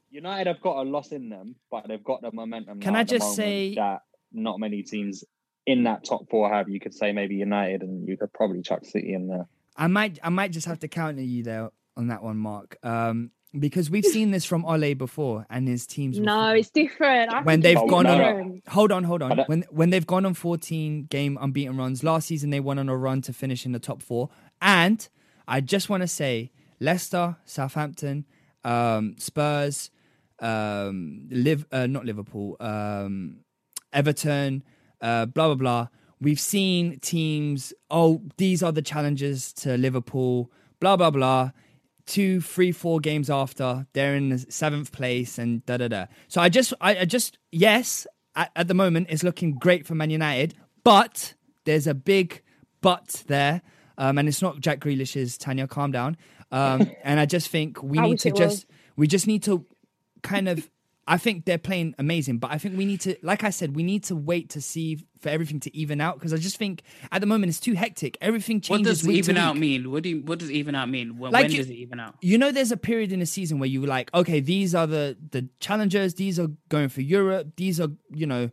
United have got a loss in them, but they've got the momentum. Can I just say- that not many teams in that top four have? You could say maybe United, and you could probably chuck City in there. I might I might just have to counter you there on that one, Mark. Um, because we've seen this from Ole before and his teams No, it's different. I when they've gone on hold on hold on. When when they've gone on 14 game unbeaten runs last season they went on a run to finish in the top 4 and I just want to say Leicester Southampton um Spurs um live uh, not Liverpool um Everton uh blah blah blah. We've seen teams oh these are the challenges to Liverpool blah blah blah two, three, four games after, they're in the seventh place and da da da. So I just, I, I just, yes, at, at the moment it's looking great for Man United, but there's a big but there, um, and it's not Jack Grealish's Tanya. Calm down. Um, and I just think we need to just, was. we just need to kind of. I think they're playing amazing, but I think we need to, like I said, we need to wait to see for everything to even out because I just think at the moment it's too hectic. Everything changes. What does week to even out mean? What do you, what does even out mean? When, Like when you- does it even out? You know, there's a period in the season where you were like, okay, these are the the challengers. These are going for Europe. These are, you know,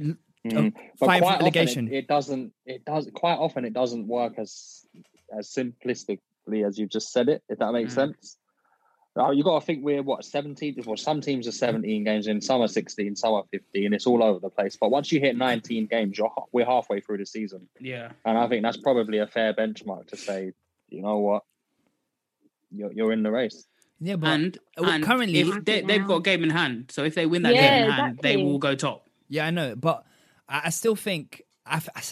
l- Mm. But fighting for quite often relegation. it, it doesn't. It does quite often. It doesn't work as as simplistically as you just said it. If that makes Mm. sense. Now, you got to think we're what 17. Well, some teams are 17 games in, some are 16, some are 15. It's all over the place. But once you hit 19 games, you're we're halfway through the season, Yeah. and I think that's probably a fair benchmark to say, you know what, you're you're in the race. yeah, but And, uh, and currently, if they, they've got a game in hand. So if they win that Yeah, game in hand, they will go top. yeah, I know, but I, I still think I, I,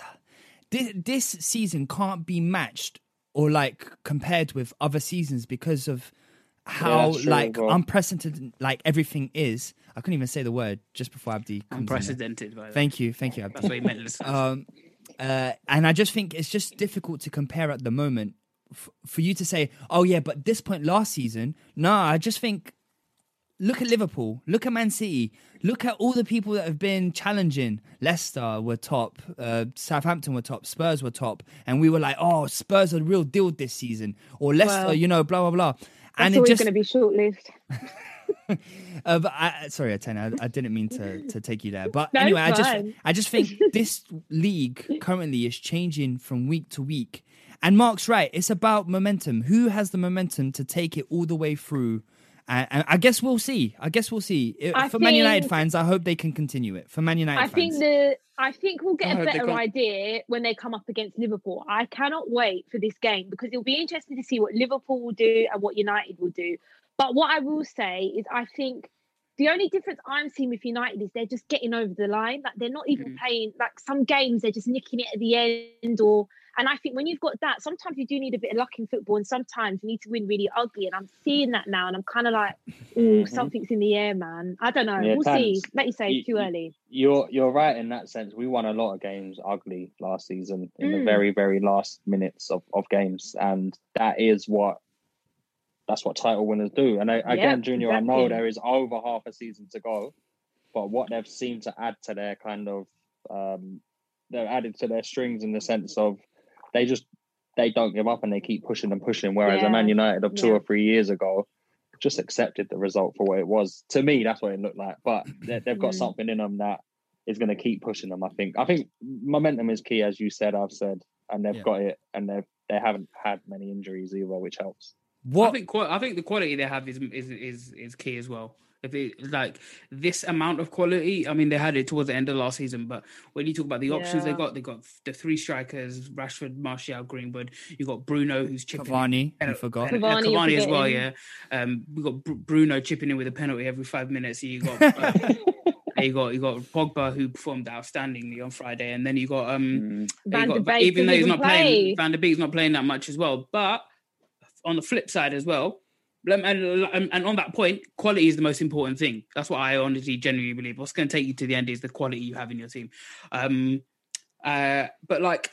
this this season can't be matched or like compared with other seasons because of how that's true like as well. unprecedented like everything is. I couldn't even say the word just before Abdi. comes in. Unprecedented. By the way. Thank you, thank you, Abdi. That's what he meant. um, uh, and I just think it's just difficult to compare at the moment f- for you to say, oh yeah, but this point last season. No, I just think look at Liverpool, look at Man City, look at all the people that have been challenging. Leicester were top, uh, Southampton were top, Spurs were top, and we were like, oh, Spurs are the real deal this season, or Leicester, Well, you know, blah blah blah. And it always just going to be short lived. uh, but I, sorry, Atena, I, I didn't mean to, to take you there. But No, anyway, I just. I just think this league currently is changing from week to week. And Mark's right; it's about momentum. Who has the momentum to take it all the way through? And, and I guess we'll see. I guess we'll see. It- I For Man United fans, I hope they can continue it. For Man United I fans, think the I think we'll get a better idea when they come up against Liverpool. I cannot wait for this game because it'll be interesting to see what Liverpool will do and what United will do. But what I will say is, I think the only difference I'm seeing with United is they're just getting over the line. Like they're not even Mhm. playing. Like some games, they're just nicking it at the end. Or and I think when you've got that, sometimes you do need a bit of luck in football, and sometimes you need to win really ugly. And I'm seeing that now, and I'm kind of like, oh, Mhm. something's in the air, man. I don't know. Yeah, we'll see. Like you say, you- too early. You're you're right in that sense. We won a lot of games ugly last season in the Mm. very very last minutes of, of games, and that is what that's what title winners do. And I, again, Junior, I know there is over half a season to go, but what they've seemed to add to their kind of um, they've added to their strings in the sense of they just they don't give up and they keep pushing and pushing. Whereas a Man United of two Yeah. or three years ago just accepted the result for what it was. To me, that's what it looked like. But they, they've got Mm. something in them that is going to keep pushing them. I think. I think momentum is key, as you said. I've said, and they've Yeah. got it, and they've they haven't had many injuries either, which helps. I what think I think the quality they have is is is is key as well. If it like this amount of quality, I mean, they had it towards the end of last season. But when you talk about the options they got, they got the three strikers: Rashford, Martial, Greenwood. You got Bruno, who's chipping in. Cavani, you Pen- forgot. pen- Cavani, you're Cavani as well, yeah. Um, we got Br- Bruno chipping in with a penalty every five minutes. You got uh, you got you got Pogba who performed outstandingly on Friday, and then you got um Mm. Van you got, Beek even though didn't he's not playing, play. Van der Beek's not playing that much as well. But on the flip side as well, And, and and on that point, quality is the most important thing. That's what I honestly genuinely believe. What's going to take you to the end is the quality you have in your team. Um, uh, but like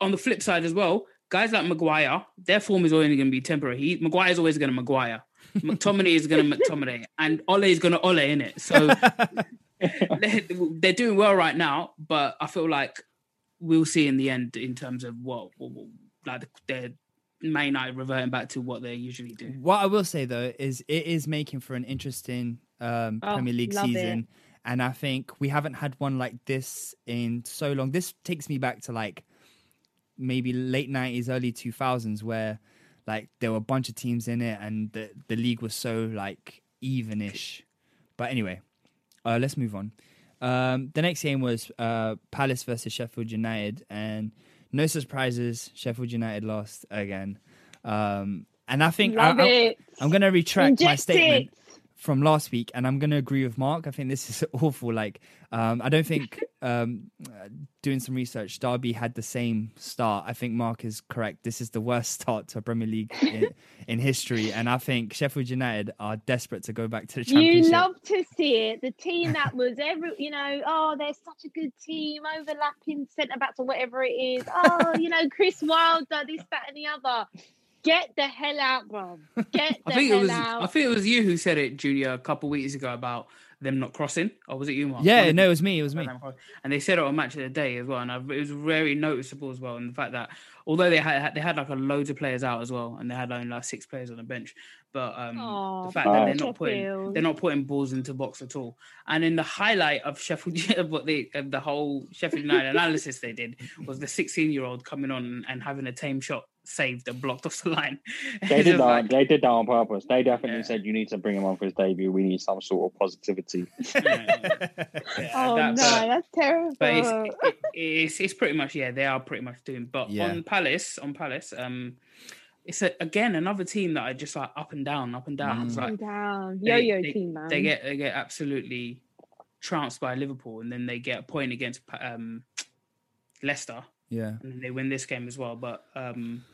on the flip side as well, guys like Maguire, their form is only going to be temporary. He Maguire is always going to Maguire. McTominay is going to McTominay, and Ole is going to Ole in it. So they're, doing well right now, but I feel like we'll see in the end in terms of what, what, what like they're may not reverting back to what they usually do. What I will say though is it is making for an interesting um, Oh, Premier League season, it. and I think we haven't had one like this in so long. This takes me back to like maybe late nineties, early two thousands, where like there were a bunch of teams in it, and the the league was so like evenish. But anyway, uh, let's move on. Um, the next game was uh, Palace versus Sheffield United, and no surprises, Sheffield United lost again. Um, and I think I, Love I, it. I'm going to retract my statement it. from last week, and I'm going to agree with Mark. I think this is awful. Like, um, I don't think um, uh, doing some research, Derby had the same start. I think Mark is correct. This is the worst start to a Premier League in, in history, and I think Sheffield United are desperate to go back to the You Championship. love to see it. The team that was every, you know, oh, they're such a good team, overlapping centre backs or whatever it is. Oh, you know, Chris Wilder, this, that, and the other. Get the hell out, bro. Get the I think hell it was out. I think it was you who said it, Junior, a couple weeks ago about them not crossing. Or was it you, Mark? yeah, no, it was me. It was me. and they said it on Match of the Day as well, and I, it was very noticeable as well. And the fact that although they had they had like a loads of players out as well, and they had only like six players on the bench, but um, Aw, the fact that they're not putting Sheffield. they're not putting balls into box at all. And in the highlight of Sheffield, of what they of the whole Sheffield United analysis they did was the 16 year old coming on and having a tame shot saved and blocked off the line. They did that. like- they did that on purpose. They definitely Yeah. said you need to bring him on for his debut. We need some sort of positivity. oh, that- no, but- that's terrible. but it's, it, it's it's pretty much yeah they are pretty much doing but Yeah. on palace on palace um it's a, again another team that i just like up and down up and down it's Up and down. they- Yo yo they- team, man. they get they get absolutely trounced by liverpool and then they get a point against um leicester Yeah. and then they win this game as well but um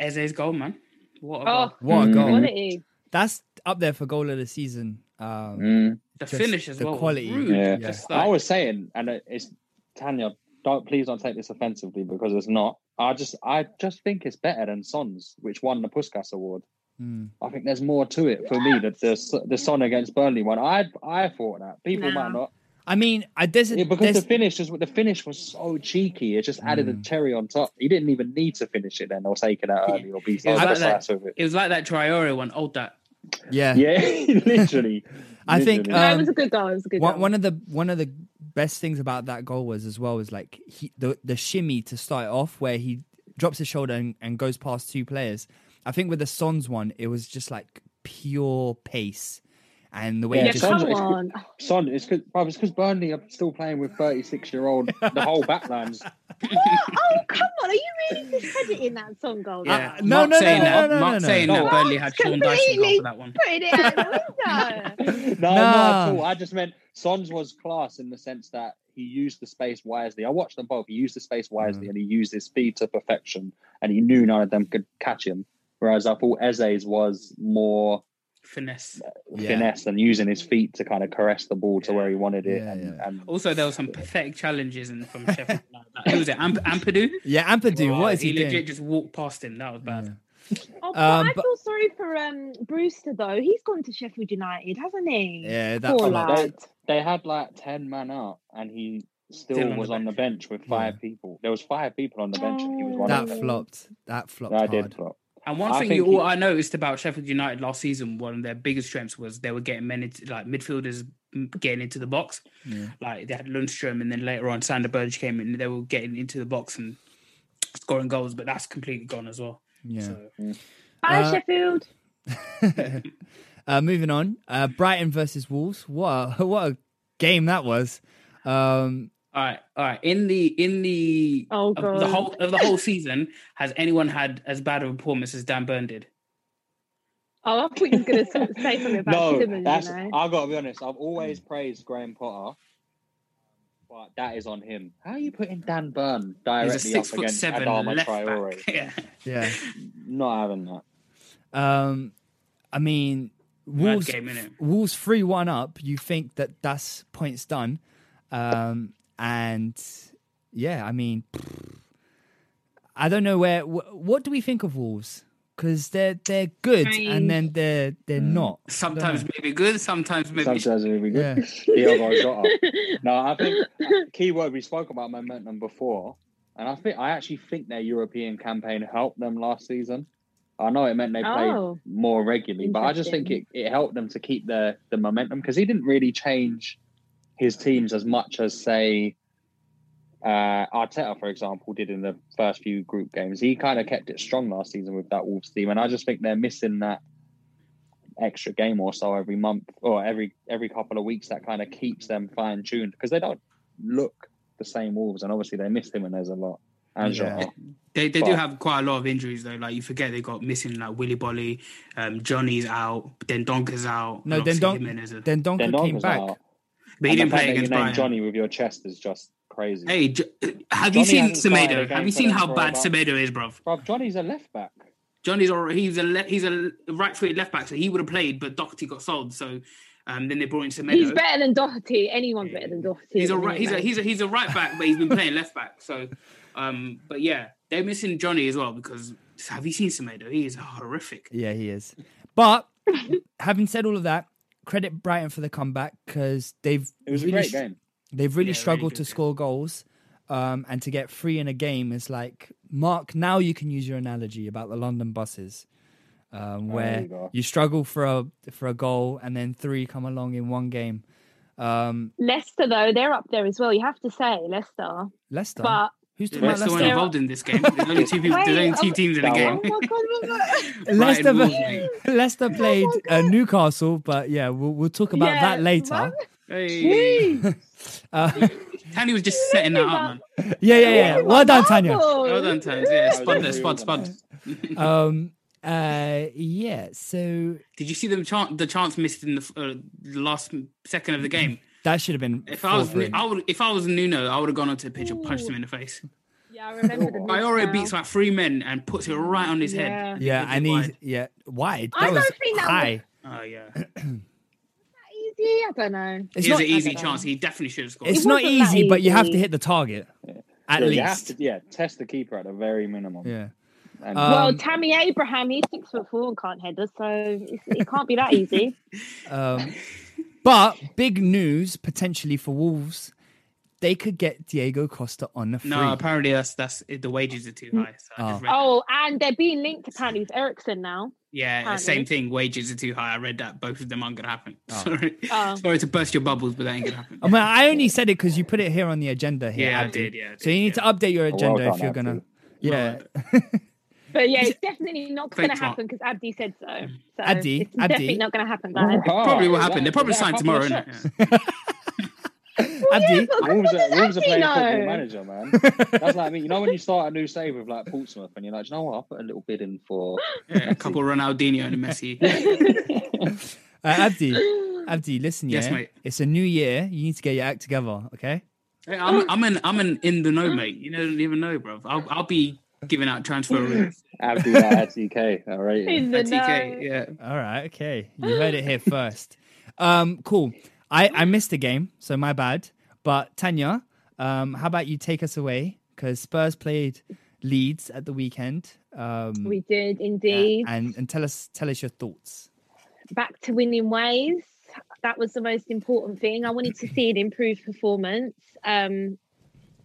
Eze's goal man what a Oh, goal. What a goal. quality. That's up there for goal of the season. Um, Mm. the finish as the well was quality. rude. Yeah. Just I was saying, and it's Tanya. Don't please don't take this offensively because it's not. I just I just think it's better than Son's, which won the Puskas Award. hmm. I think there's more to it for me. That the the Son against Burnley one. I I thought that people Nah. might not. I mean, I there's, a, Yeah, because there's the finish is the finish was so cheeky. It just added Mm. a cherry on top. He didn't even need to finish it then or take it out early or be so It like that. precise with it. it was like that Traore one old that yeah. Yeah, literally. I think, Literally. no, it um, was a good goal. It was a good One, goal. one of the one of the best things about that goal was as well was like he, the the shimmy to start off where he drops his shoulder and, and goes past two players. I think with the Sons one, it was just like pure pace and the way Yeah, he just Son's- come it's on. Son, it's because it's because Burnley are still playing with 36 year old. The whole backline's What? Oh, come on. Are you really discrediting that song goal? Yeah, Uh, no, Mark no, no, saying no, that, no, no, Mark no, saying no. that Burnley had Sean Dyson goal completely for that one. Putting it out the window. no, Nah. not at all. I just meant Son's was class in the sense that he used the space wisely. I watched them both. He used the space wisely and he used his speed to perfection, and he knew none of them could catch him. Whereas I thought Eze's was more Finesse. Yeah. finesse and using his feet to kind of caress the ball to where he wanted it. Yeah, and, yeah. and Also, there were some pathetic challenges in, from Sheffield. United. Like, who was it? Amp- Ampadu? yeah, Ampadu. What is he, legit doing? just walked past him. That was bad. Oh, but Um, I but- feel sorry for um Brewster though. He's gone to Sheffield United, hasn't he? Yeah, that Poor flop. lad. they had like 10 man up, and he still, Still on was the on the bench with five people. There was five people on the bench and he was one That of them. flopped. That flopped That hard. did flop. And one I thing think you he- all I noticed about Sheffield United last season, one of their biggest strengths was they were getting men into like midfielders getting into the box. Yeah. Like they had Lundstram, and then later on Sander Berge came in. They were getting into the box and scoring goals, but that's completely gone as well. Yeah. So, Bye, Uh, Sheffield. uh, moving on, uh, Brighton versus Wolves. What a, what a game that was. Um, all right, all right. In the in the Oh, of the whole of the whole season, has anyone had as bad a performance as Dan Burn did? Oh, I thought you were going to say something about No, Simmons, that's you know. I've got to be honest. I've always praised Graham Potter, but that is on him. How are you putting Dan Burn He's a directly six up foot against seven Adama left Traore? back. Yeah. yeah. Not having that. Um, I mean, Wolves game. Wolves three one up. You think that that's points done, um, and yeah, I mean, I don't know where. Wh- what do we think of Wolves? Because they're they're good, I mean- and then they're they're mm. not. Sometimes maybe good, sometimes maybe. Sometimes it would be good. Yeah. Jota. No, I think uh, key word we spoke about momentum before, and I think I actually think their European campaign helped them last season. I know it meant they played Oh. more regularly, but I just think it, it helped them to keep the the momentum because he didn't really change his teams as much as say uh, Arteta, for example, did in the first few group games. He kind of kept it strong last season with that Wolves team, and I just think they're missing that extra game or so every month or every every couple of weeks that kind of keeps them fine tuned because they don't look the same Wolves, and obviously they miss him when there's a lot. Yeah. They they But- do have quite a lot of injuries though. Like you forget they got missing like Willy Boly, um, Johnny's out, then Donker's out. No, then obviously Don- Jimenez then Donker came back. out. But he didn't the fact play against you name Bayern. Johnny with your chest is just crazy. Hey, Jo- have Johnny you seen hasn't started Semedo? Have you seen how for bad about- Semedo is, bruv? Bro, Johnny's a left back. Johnny's a he's a le- he's a right-footed left back, so he would have played, but Doherty got sold, so um, then they brought in Semedo. He's better than Doherty. Anyone's better than Doherty. He's a right. He's a he's a he's a right back, but he's been playing left back. So, um, but yeah, they're missing Johnny as well because have you seen Semedo? He is horrific. Yeah, he is. But having said all of that, credit Brighton for the comeback because they've It was a really great str- game. They've really Yeah, struggled good to score goals, um, and to get three in a game is like Mark. Now you can use your analogy about the London buses, um, Oh, where you you struggle for a for a goal and then three come along in one game. Um, Leicester though, they're up there as well. You have to say Leicester. Leicester. But Who's talking about Leicester weren't Leicester? involved in this game. There's only two people. There's only two teams in the game. Oh my god, what was that? Leicester, Brighton Wolves, mate. Leicester played uh, Newcastle, but yeah, we'll we'll talk about Yeah, that later. Hey. Uh, Tanny was just setting that up, man. yeah, yeah, yeah. Well done, Tanya. Well done, Tans. Yeah, spud there, spud, spud. Um, uh, yeah. So Did you see them chant the chance missed in the uh, the last second of the game? That should have been. If I was. I would, if I was Nuno, I would have gone onto the pitch and punched him in the face. Yeah, I remember the Iore miss now. beats like three men and puts it right on his Yeah. head. Yeah, Hits it and he yeah wide. I That was don't think that was- high. Oh yeah, That Easy, I don't know. It's he has not an easy chance. know. He definitely should have scored. It's It not wasn't easy, but you have to hit the target at Yeah, least. you have to, yeah, test the keeper at the very minimum. Yeah. And Um, well, Tammy Abraham, he's six foot four and can't header, so it can't be that easy. Um, but big news potentially for Wolves. They could get Diego Costa on the free. No, apparently that's that's the wages are too high. So I just oh. read Oh, and they're being linked apparently with Eriksen now. Yeah, apparently. same thing. Wages are too high. I read that both of them aren't going to happen. Oh. Sorry, Oh. sorry to burst your bubbles, but that ain't going to happen. I, mean, I only said it because you put it here on the agenda here. Yeah, I did, yeah, I so you need to update your well agenda done, if you're gonna. Yeah. But yeah, it's definitely not going to happen because Abdi said so. So Abdi, it's Abdi. definitely not going to happen, guys. Probably will happen. that- They're probably is signed couple tomorrow, of innit? shots? Abdi, Wolves are, Wolves are playing know? football manager, man. That's like me. You know when you start a new save with like Portsmouth, and you're like, "Do you know what? I'll put a little bid in for. Yeah, a couple of Ronaldinho and a Messi. uh, Abdi, Abdi, listen, Yes, yeah, mate. it's a new year. You need to get your act together, okay? Hey, I'm, I'm in, I'm in, in the know, mate. You don't even know, bro. I'll, I'll be giving out transfer rules. Abdi at TK. All right. In the At TK, yeah. All right, okay. You heard it here first. Um, cool. I I missed the game, so my bad. But Tanya, um, how about you take us away? Because Spurs played Leeds at the weekend. Um, We did indeed. and and tell us tell us your thoughts. Back to winning ways. That was the most important thing. I wanted to see an improved performance. Um,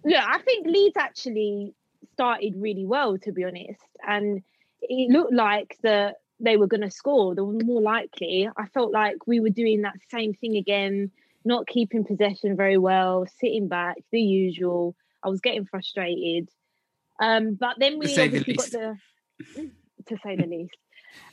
look, I think Leeds actually started really well, to be honest, and it looked like the they were going to score. They were more likely. I felt like we were doing that same thing again, not keeping possession very well, sitting back, the usual. I was getting frustrated. Um, but then we To say the obviously got the to say the least.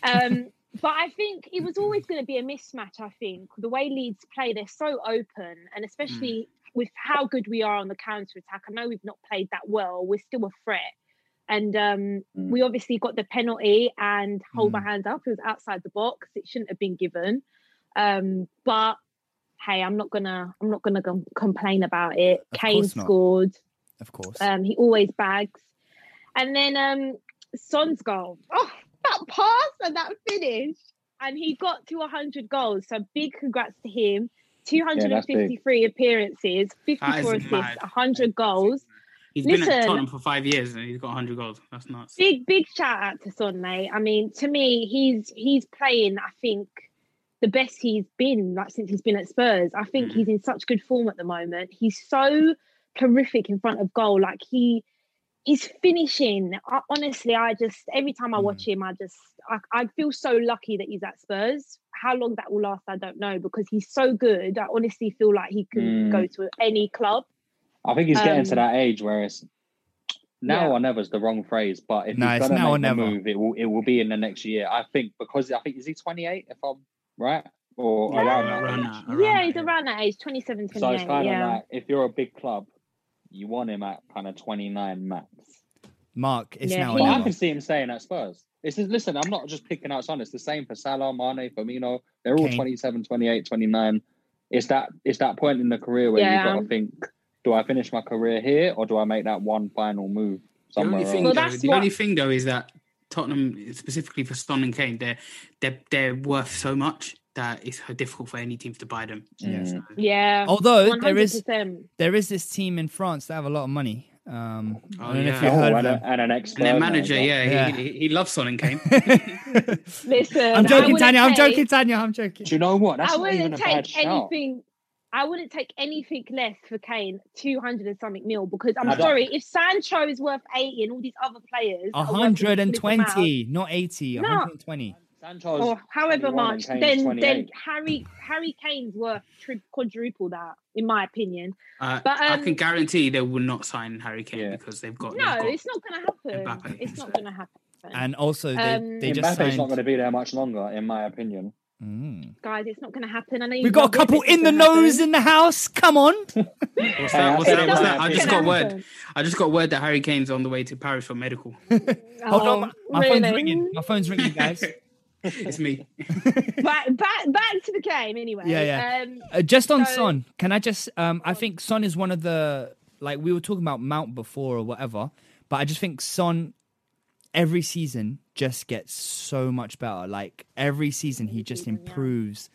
Um, but I think it was always going to be a mismatch. I think the way Leeds play, they're so open, and especially with how good we are on the counter attack. I know we've not played that well. We're still a threat, and um, we obviously got the penalty. And hold my hands up, it was outside the box. It shouldn't have been given. Um, but hey, I'm not gonna I'm not gonna com- complain about it. Of Kane scored. Of course. Um, he always bags. And then um, Son's goal. Oh, that pass and that finish, and he got to 100 goals. So big congrats to him. 253 appearances, 54 assists, mad. 100 goals. He's been at Listen. Tottenham for five years and he's got 100 goals. That's nuts. Big big shout out to Son, mate. I mean, to me, he's he's playing. I think the best he's been like since he's been at Spurs. I think hmm. he's in such good form at the moment. He's so terrific in front of goal. Like he he's finishing. I, honestly, I just every time I watch him, I just I, I feel so lucky that he's at Spurs. How long that will last, I don't know, because he's so good. I honestly feel like he can Mm. go to any club. I think he's getting to Um, that age where it's now Yeah. or never is the wrong phrase, but if No, he's gonna now or make the never. move, it will it will be in the next year. I think because I think is he 28 if I'm right or Yeah. around that Around age. around yeah, he's around that age, 27, So it's kind yeah. of like if you're a big club, you want him at kind of 29 max. Mark, it's Yeah, now he- I can see him staying at Spurs. It's just, listen, I'm not just picking out Son. It's the same for Salah, Mane, Firmino. They're all Kane. 27, 28, 29. It's that it's that point in the career where Yeah. you've got to um, think: Do I finish my career here, or do I make that one final move The somewhere only thing, else? Well, though, that's the what- only thing though is that Tottenham, specifically for Son and Kane, they're they're they're worth so much that it's difficult for any teams to buy them. Yes. So- Yeah. Although there is 100%. there is this team in France that have a lot of money. Um, Oh, I don't know if yeah. you Oh, heard and, them. a, and an ex And their manager, yeah, Yeah. He, he, he loves Son and Kane. Listen, I'm joking, wouldn't Tanya. I'm joking, Tanya. I'm joking. Do you know what? That's I not even wouldn't a bad take shout. anything. I wouldn't take anything less for Kane, two hundred and something mil, because I'm I don't- sorry, if Sancho is worth eighty and all these other players, are worth the flip amount, 120, not 80. No. 120. Sancho's or however much, then then Harry Harry Kane's worth tri- quadruple that, in my opinion. Uh, But, I um, can guarantee they will not sign Harry Kane Yeah. because they've got. No, they've got it's not going to happen. Mbappe, It's not going to happen, And also, they, Um, they just Mbappe's signed. not going to be there much longer, in my opinion. Mm. guys. It's not going to happen. I know We you got a couple in the nose happen. in the house. Come on. What's that? What's I that? said it What's that? I just got word. I just got word that Harry Kane's on the way to Paris for medical. Hold Oh, on. My, my phone's ringing. My phone's ringing, guys. it's me. back, back, back to the game anyway. Yeah, yeah. Um, Uh, just on So- Son, can I just? Um, I think Son is one of the like we were talking about Mount before or whatever, but I just think Son every season just gets so much better. Like every season, he just improves,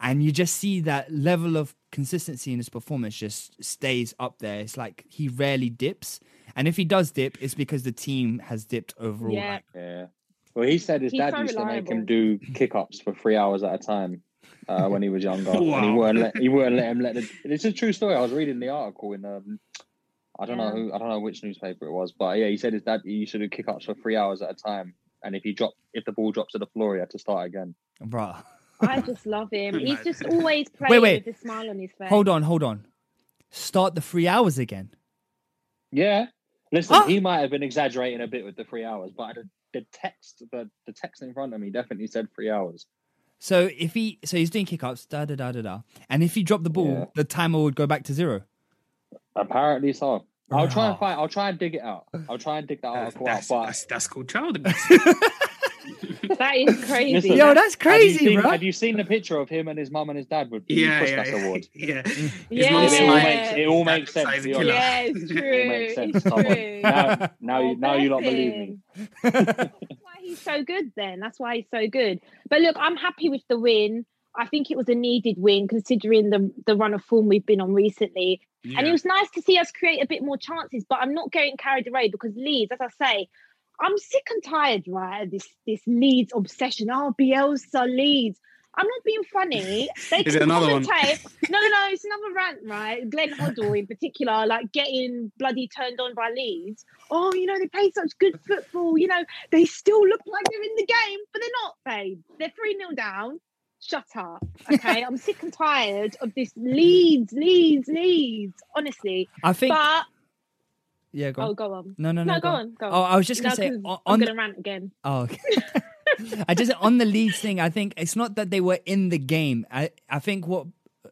and you just see that level of consistency in his performance just stays up there. It's like he rarely dips, and if he does dip, it's because the team has dipped overall. Yeah. Like, Yeah. Well, he said his He's dad so used to make him do kick ups for three hours at a time uh, when he was younger. And he wouldn't let he wouldn't let him let the. It's a true story. I was reading the article in um, I don't know who I don't know which newspaper it was, but yeah, he said his dad he used to do kick ups for three hours at a time, and if he dropped if the ball drops to the floor, he had to start again. bruh. I just love him. He's just always playing Wait, wait. with a smile on his face. Hold on, hold on. Start the three hours again. Yeah. Listen, Ah! he might have been exaggerating a bit with the three hours, but the, the text the, the text in front of me definitely said three hours. So if he, so he's doing kick-ups, da da da da da, and if he dropped the ball, Yeah. the timer would go back to zero. Apparently so. I'll try and find. I'll try and dig it out. I'll try and dig that That's, out. that's, But that's, that's called child abuse. That is crazy. Listen, Yo, that's have crazy, you seen, bro. Have you seen the picture of him and his mum and his dad with the yeah, Puskas yeah, award? yeah. His Yeah. mum's It all makes it all makes sense. like to a be killer. honest. yeah, it's true. It all makes sense. It's true. Now, now, you, now you don't bless believe me. That's why he's so good then. That's why he's so good. But look, I'm happy with the win. I think it was a needed win considering the the run of form we've been on recently. And it was nice to see us create a bit more chances, but I'm not getting carried away because Leeds, as I say, I'm sick and tired, right, this this Leeds obsession. Oh, Bielsa Leeds. I'm not being funny. They Is it can another one? commentate. No, no, no, it's another rant, right? Glenn Hoddle in particular, like getting bloody turned on by Leeds. Oh, you know, they play such good football. You know, they still look like they're in the game, but they're not, babe. They're 3 0 down. Shut up. Okay. I'm sick and tired of this Leeds, Leeds, Leeds. Honestly. I think. But yeah, go on. oh, go on. no, no, no. No, go on. Go on. Oh, I was just gonna No, say on, I'm gonna the, rant again. Oh, okay. I just on the Leeds thing. I think it's not that they were in the game. I I think what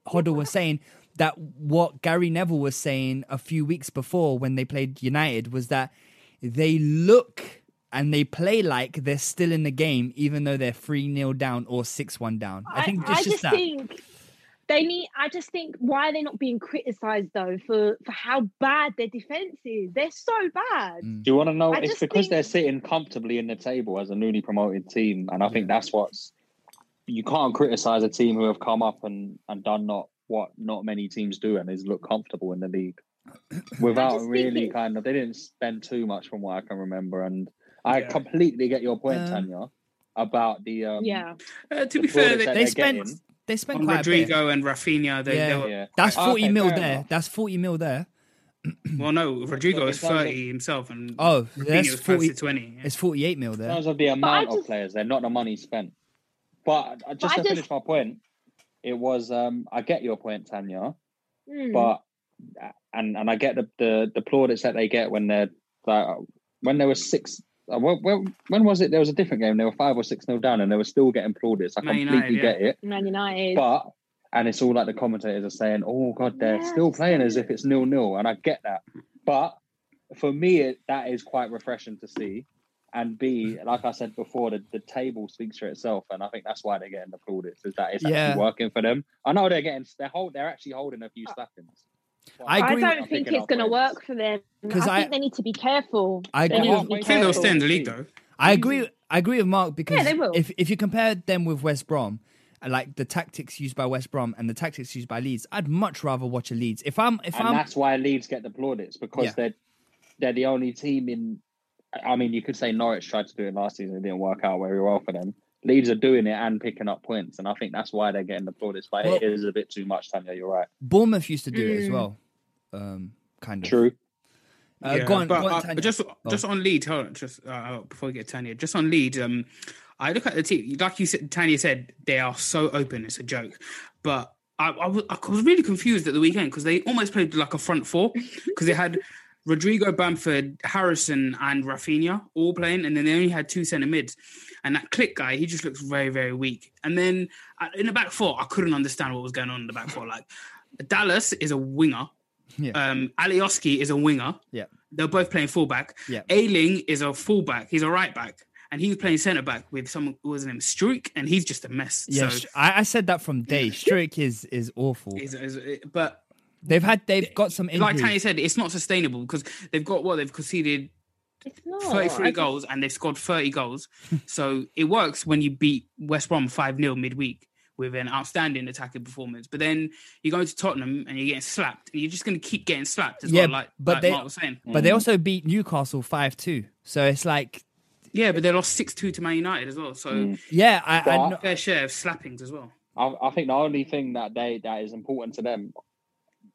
Hoddle was saying that what Gary Neville was saying a few weeks before when they played United was that they look and they play like they're still in the game, even though they're three 0 down or six one down. I think it's I just, just that. think they need. I just think why are they not being criticised though for for how bad their defense is? They're so bad. Do you want to know? I It's because think- they're sitting comfortably in the table as a newly promoted team, and I think that's what's. You can't criticize a team who have come up and and done not what not many teams do, and is look comfortable in the league without really it's- kind of. They didn't spend too much from what I can remember, and I Yeah. completely get your point, Uh, Tanya, about the um, Yeah, Uh, to the be fair, they, They spent getting. They spent on quite a bit. Rodrigo and Raphinha, they, Yeah. they were, Yeah. That's Okay, forty mil there. enough. That's forty mil there. well, no, Rodrigo is terms of- thirty himself, and Oh, Raphinha that's was close 40 to twenty. yeah. It's forty eight mil in there. terms of the amount just- of players, they're not the money spent. But uh, just I to just- finish my point, it was um, I get your point, Tanya, Mm. but and and I get the the, the plaudits that they get when they're like when there was six. Uh, When, when, when was it? There was a different game. They were five or six nil down, and they were still getting plaudits. I Man completely United, yeah. get it, Man United. but and it's all like the commentators are saying, "Oh God, they're Yes. still playing as if it's nil nil," and I get that. But for me, it, that is quite refreshing to see. And B, like I said before, the, the table speaks for itself, and I think that's why they're getting the plaudits. Is that it's Yeah. actually working for them? I know they're getting they're hold they're actually holding a few slappings. I I don't think it's going to work for them. 'Cause I I- think they need to be careful. I agree need with- be I think they'll careful. stay in the league though. I agree. I agree with Mark because they will. if if you compare them with West Brom, like the tactics used by West Brom and the tactics used by Leeds, I'd much rather watch a Leeds. If I'm if and I'm that's why Leeds get the plaudits because Yeah. they're they're the only team in. I mean, you could say Norwich tried to do it last season; it didn't work out very well for them. Leeds are doing it and picking up points, and I think that's why they're getting the plaudits. But Well- it is a bit too much, Tanya. You're right. Bournemouth used to do it as Mm. well, um, kind of. True. Uh, Yeah, go on, but go on, uh, Tanya. just Oh. just on Leeds, hold on, just uh, before we get Tanya, just on Leeds, um, I look at the team like you said, Tanya said they are so open, it's a joke. But I, I, was, I was really confused at the weekend because they almost played like a front four because they had Rodrigo, Bamford, Harrison, and Raphinha all playing, and then they only had two centre mids. And that Klich guy, he just looks very, very weak. And then uh, in the back four, I couldn't understand what was going on in the back four. Like Dallas is a winger. Yeah. Um, Alioski is a winger. Yeah. They're both playing fullback. Yeah. Ayling is a fullback. He's a right back. And he's playing centre back with someone who was named Struijk, and he's just a mess. Yeah, so, I, I said that from day. Struijk is is awful. is- is- but They've had they've got some like injuries. Tanya said, it's not sustainable because they've got what they've conceded 33 just- goals and they've scored 30 goals. so it works when you beat West Brom 5 0 midweek with an outstanding attacking performance. But then you go to Tottenham and you're getting slapped and you're just going to keep getting slapped as yeah, well, like, but like they Mark was saying. but they also beat Newcastle five two. So it's like Yeah, but they lost 6 2 to Man United as well. So Mm. yeah, I, I But- know- fair share of slappings as well. I, I think the only thing that they that is important to them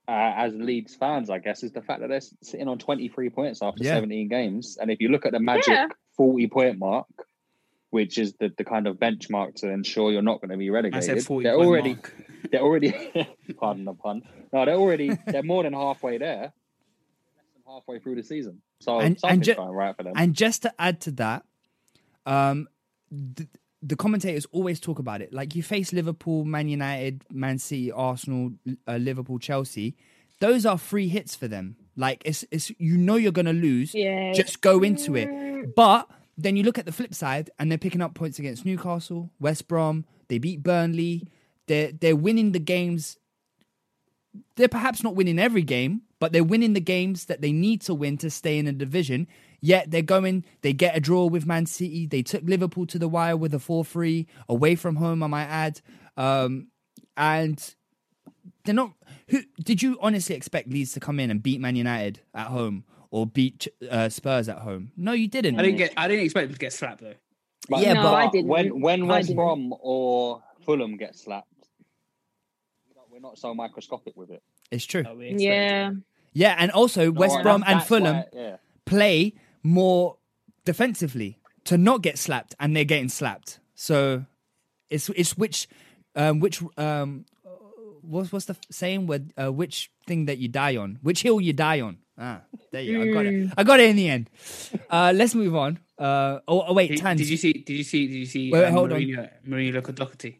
uh, as Leeds fans, I guess, is the fact that they're sitting on 23 points after Yeah. 17 games. And if you look at the magic Yeah. 40 point mark, which is the, the kind of benchmark to ensure you're not going to be I relegated, said 40 they're point already mark. they're already pardon the pun. No, they're already they're more than halfway there. Less than halfway through the season. So And- and something's ju- going right for them. And just to add to that, um, the, the commentators always talk about it. Like you face Liverpool, Man United, Man City, Arsenal, uh, Liverpool, Chelsea. Those are free hits for them. Like it's it's you know you're gonna lose. Yeah. Just go into it. But then you look at the flip side, and they're picking up points against Newcastle, West Brom. They beat Burnley. They're they're winning the games. They're perhaps not winning every game, but they're winning the games that they need to win to stay in a division. Yet they're going, they get a draw with Man City. They took Liverpool to the wire with a 4 3 away from home, I might add. Um, and they're not. Who Did you honestly expect Leeds to come in and beat Man United at home or beat uh, Spurs at home? No, you didn't. I didn't get. I didn't expect them to get slapped though. But Yeah, No, but- I didn't. when when West. Brom or Fulham get slapped, we're not so microscopic with it. It's true. Oh, we expect Yeah. Yeah, and also West Brom and Fulham why- yeah. play more defensively to not get slapped, and they're getting slapped. So it's it's which um, which um, what's what's the f- saying? Where uh, which thing that you die on? Which hill you die on? Ah, there you go. I got it. I got it in the end. Uh, let's move on. Uh, oh, oh wait, Did, Tans. did you see? Did you see? Did you see? Wait, wait, um, hold on. Mourinho, Mourinho look at Doherty.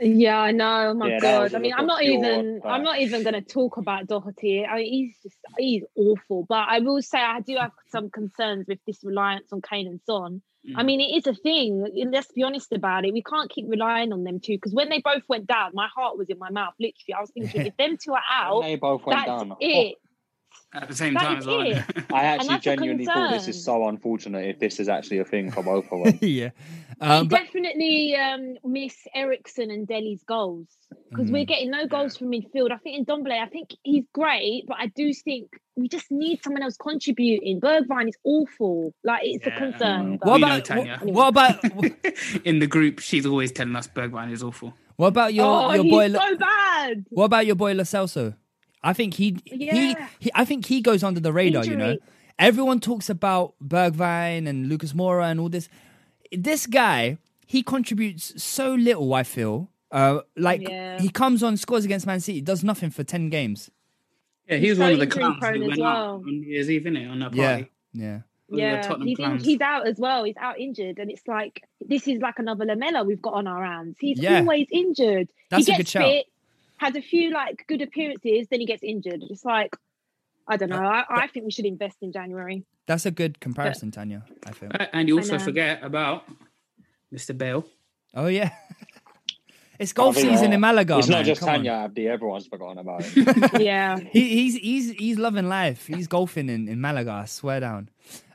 Yeah, I know. Oh my Yeah, god. I mean, I'm not pure, even. but- I'm not even going to talk about Doherty. I mean, he's just he's awful. But I will say I do have some concerns with this reliance on Kane and Son. I Mm. mean, it is a thing. Let's be honest about it. We can't keep relying on them two because when they both went down, my heart was in my mouth. Literally, I was thinking, if them two are out, they both went that's down. it. At the same That time as well. I actually genuinely thought this is so unfortunate if this is actually a thing for both of them. yeah. Um, but definitely um, miss Eriksen and Dele's goals because we're Mm. getting no goals from midfield. I think Ndombele, I think he's great, but I do think we just need someone else contributing. Bergwijn is awful. Like it's a concern. but- what We know about Tanya. what, what about In the group, she's always telling us Bergwijn is awful. what about your oh, your he's boy? so bad. What about your boy Lo Celso? I think he, he Yeah. he I think he goes under the radar. You know, everyone talks about Bergwijn and Lucas Moura and all this. This guy, he contributes so little. I feel uh, like Yeah. he comes on, scores against Man City, does nothing for ten games. Yeah, he was so one of the clowns prone who as went well. out on New Year's Eve, innit, on that Yeah, party. yeah. One Yeah, he's, in, he's out as well. He's out injured, and it's like this is like another Lamela we've got on our hands. He's Yeah. always injured. That's he a gets good shout. fit, has a few like good appearances, then he gets injured. It's like I don't know. I, I think we should invest in January. That's a good comparison, Tanya. I feel. Uh, And you also forget about Mr. Bale. Oh yeah, it's golf I season in Malaga. It's man. not just Come on. Tanya Abdi, everyone's forgotten about it. Yeah. he, he's he's he's loving life. He's golfing in, in Malaga. I swear down.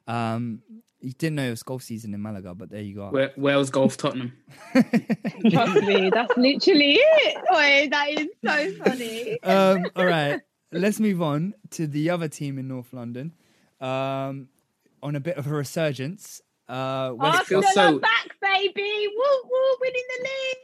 Um, you didn't know it was golf season in Malaga, but there you go. Wa- Wales Golf Tottenham. Trust me, that's literally it. Wait, that is so funny. um, all right, let's move on to the other team in North London. Um, on a bit of a resurgence. Uh, West Arsenal feels so- are back, baby. Woo woo, winning the league.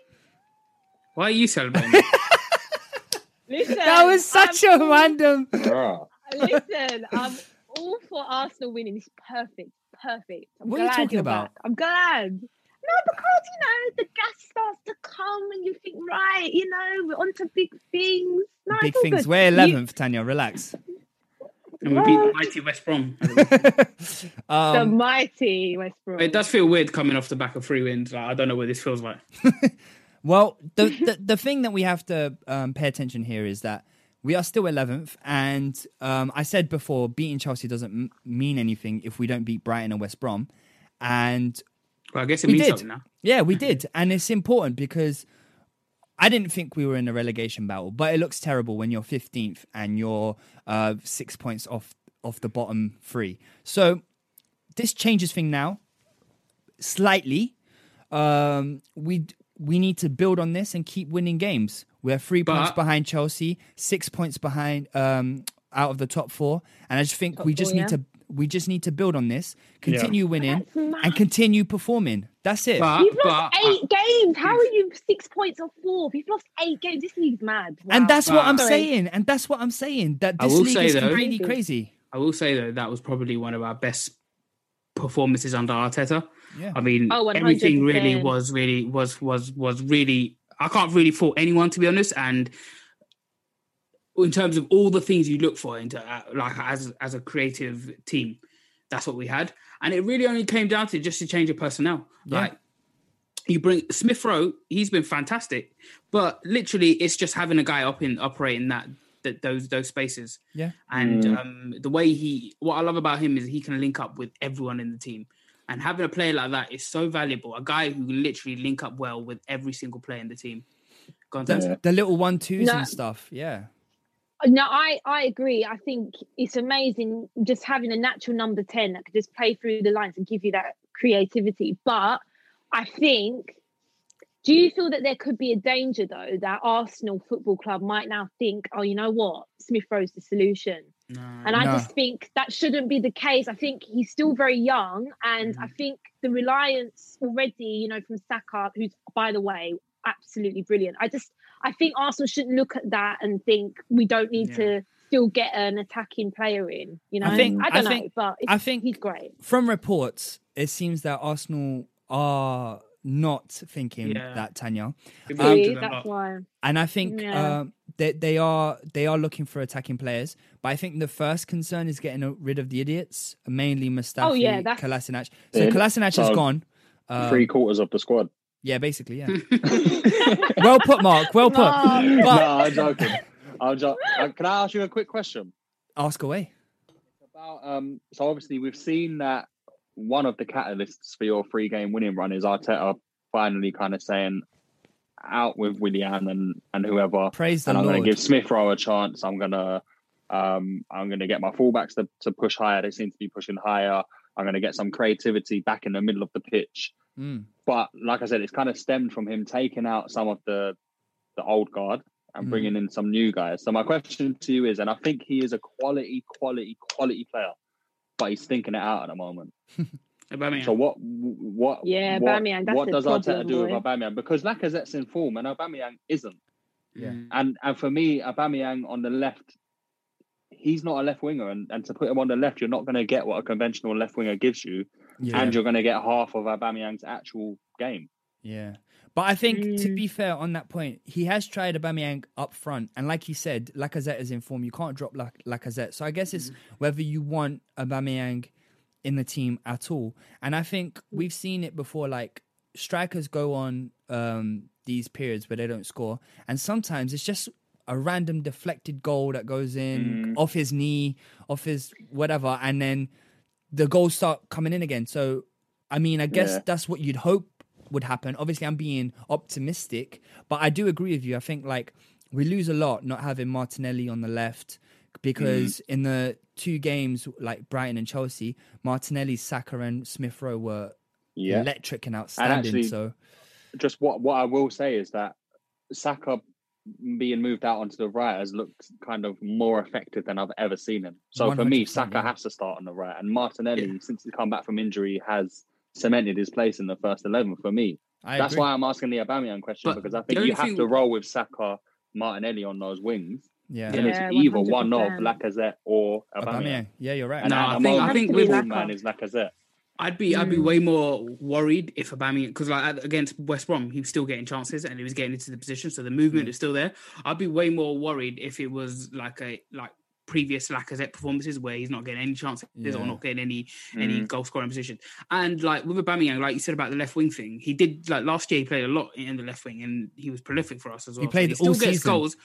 Why are you celebrating? Listen, that was such I'm a random. Listen, I'm all for Arsenal winning. It's perfect, perfect. I'm What are you talking about? back. I'm glad. No, because you know the gas starts to come, and you think, right, you know, we're on to big things. No, Big things. good. We're You- eleventh, Tanya. Relax. and we beat the mighty West Brom. the Um, mighty West Brom. It does feel weird coming off the back of three wins. Like, I don't know what this feels like. Well, the, the the thing that we have to um, pay attention here is that we are still 11th, and um, I said before, beating Chelsea doesn't m- mean anything if we don't beat Brighton and West Brom, and Well, I guess it we means did. something now. Yeah, we did, and it's important because I didn't think we were in a relegation battle, but it looks terrible when you're 15th and you're uh, six points off off the bottom three. So this changes thing now slightly. Um, we we need to build on this and keep winning games. We're three points behind Chelsea, six points behind um, out of the top four, and I just think Top we just four, need yeah. to we just need to build on this, continue winning, and continue performing. That's it. But, You've lost but, eight games. How are you six points off fourth? You've lost eight games. This league's mad. and Wow. that's what I'm Sorry. saying. And that's what I'm saying. That this league say, is though- completely crazy. I will say though that was probably one of our best performances under Arteta. Yeah. I mean, Oh, everything really was really was was was really. I can't really fault anyone to be honest. And in terms of all the things you look for into uh, like as as a creative team, that's what we had. And it really only came down to just a change of personnel. Yeah. Like you bring Smith Rowe, he's been fantastic, but literally it's just having a guy up in operating that. That those those spaces, Yeah. and Mm. um, the way he, what I love about him is he can link up with everyone in the team. And having a player like that is so valuable. A guy who can literally link up well with every single player in the team. The, the little one twos No. and stuff. Yeah. No, I, I agree. I think it's amazing just having a natural number 10 that could just play through the lines and give you that creativity. But I think, do you feel that there could be a danger, though, that Arsenal Football Club might now think, oh, you know what? Smith Rowe's the solution. And I No. just think that shouldn't be the case. I think he's still very young. And Mm-hmm. I think the reliance already, you know, from Saka, who's, by the way, absolutely brilliant. I just, I think Arsenal shouldn't look at that and think we don't need Yeah. to still get an attacking player in. You know, I think- I I don't know, think- but I think- he's great. From reports, it seems that Arsenal are not thinking Yeah. that Tanya, Give Um, it to See, them that's why. and I think Yeah. um, they they are they are looking for attacking players. But I think the first concern is getting rid of the idiots, mainly Mustafi, Oh, yeah, that's- Kolasinac. So Yeah. Kolasinac is So, gone. Um, Three quarters of the squad. Yeah, basically, yeah. well put, Mark. Well put. Mark. no, I'm joking. I'm jo- uh, Can I ask you a quick question? ask away. About um, so obviously we've seen that one of the catalysts for your three game winning run is Arteta finally kind of saying out with Willian and and whoever, Praise the and I'm going to give Smith Rowe a chance. I'm gonna um, I'm going to get my fullbacks to, to push higher. They seem to be pushing higher. I'm going to get some creativity back in the middle of the pitch. Mm. But like I said, it's kind of stemmed from him taking out some of the the old guard and Mm. bringing in some new guys. So my question to you is, and I think he is a quality, quality, quality player, but he's thinking it out at the moment. Aubameyang. So what, what, Yeah, what, Aubameyang, that's what does problem, Arteta do boy. with Aubameyang? Because Lacazette's in form and Aubameyang isn't. Yeah. Mm. And and for me, Aubameyang on the left, he's not a left winger, and, and to put him on the left, you're not going to get what a conventional left winger gives you, Yeah. and you're going to get half of Aubameyang's actual game. Yeah. But I think to Mm. be fair on that point, he has tried Aubameyang up front, and like he said, Lacazette is in form. You can't drop Lac- Lacazette. So I guess it's whether you want Aubameyang in the team at all. And I think we've seen it before. Like strikers go on um, these periods where they don't score, and sometimes it's just a random deflected goal that goes in off his knee, off his whatever, and then the goals start coming in again. So, I mean, I guess Yeah. that's what you'd hope would happen. Obviously, I'm being optimistic, but I do agree with you. I think like we lose a lot not having Martinelli on the left because Mm-hmm. in the two games like Brighton and Chelsea, Martinelli, Saka, and Smith Rowe were Yeah. electric and outstanding. actually- so Just what what I will say is that Saka being moved out onto the right has looked kind of more effective than I've ever seen him. So for me, 100%, Saka yeah. has to start on the right, and Martinelli, since he's come back from injury, has cemented his place in the first eleven for me. I That's agree. why I'm asking the Aubameyang question But because I think you have thing- to roll with Saka, Martinelli on those wings. yeah. Then Yeah, it's either one of 100%. Lacazette or Aubameyang. Aubameyang. Yeah, you're right. And No, at I think- I think the with- man is Lacazette. I'd be I'd be Mm. way more worried if Aubameyang because like against West Brom he was still getting chances and he was getting into the position so the movement is still there. I'd be way more worried if it was like a like previous Lacazette performances where he's not getting any chances Yeah. or not getting any Mm. any goal scoring position. And like with Aubameyang, like you said about the left wing thing, he did like last year he played a lot in the left wing and he was prolific for us as well. He played he still all gets season. goals.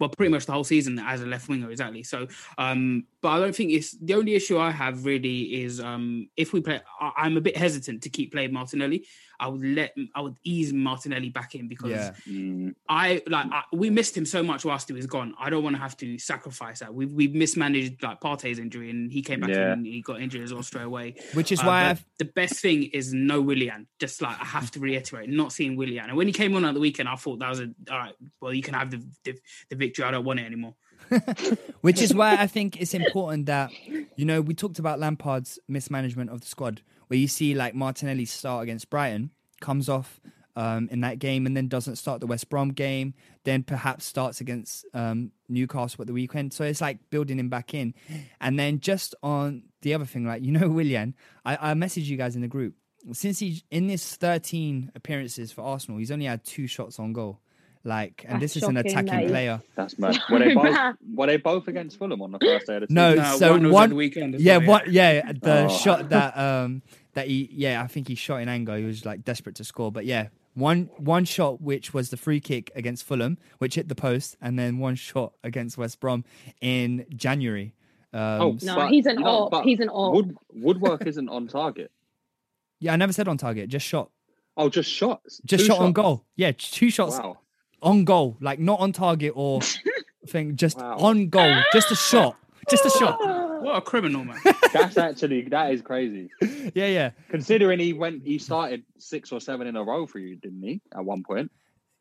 Well, pretty much the whole season as a left winger, exactly. So, um, but I don't think it's the only issue I have really is um, if we play. I, I'm a bit hesitant to keep playing Martinelli. I would let I would ease Martinelli back in because Yeah. Mm, I like I, we missed him so much whilst he was gone. I don't want to have to sacrifice that. We've we've mismanaged like Partey's injury, and he came back Yeah. and he got injured as well straight away. Which is Uh, why I've the best thing is no Willian. Just like I have to reiterate, not seeing Willian. And when he came on at the weekend, I thought that was a all right. Well, you can have the the, the victory. I don't want it anymore. Which is why I think it's important that, you know, we talked about Lampard's mismanagement of the squad, where you see like Martinelli start against Brighton, comes off um, in that game, and then doesn't start the West Brom game, then perhaps starts against um, Newcastle at the weekend. So it's like building him back in. And then just on the other thing, like, you know, Willian, I, I messaged you guys in the group. Since he, in his 13 appearances for Arsenal, he's only had two shots on goal. Like, and That's this is an attacking mate. player. that's mad. Were they both? were they both against Fulham on the first day of the season? No, No, so one one, was at the weekend yeah, well, one, yeah, the Oh. shot that um that he, yeah, I think he shot in anger. He was like desperate to score, but yeah, one one shot which was the free kick against Fulham, which hit the post, and then one shot against West Brom in January. Um, Oh, No, but- he's an no, op. He's an op. Wood, woodwork isn't on target. yeah, I never said on target, just shot, Oh, just shots. just Two shot on goal. Yeah, two shots Wow. On goal, like not on target or thing, just Wow. on goal, just a shot, just a shot. What a criminal man! That's actually that is crazy. Yeah, yeah. Considering he went, he started six or seven in a row for you, didn't he? At one point.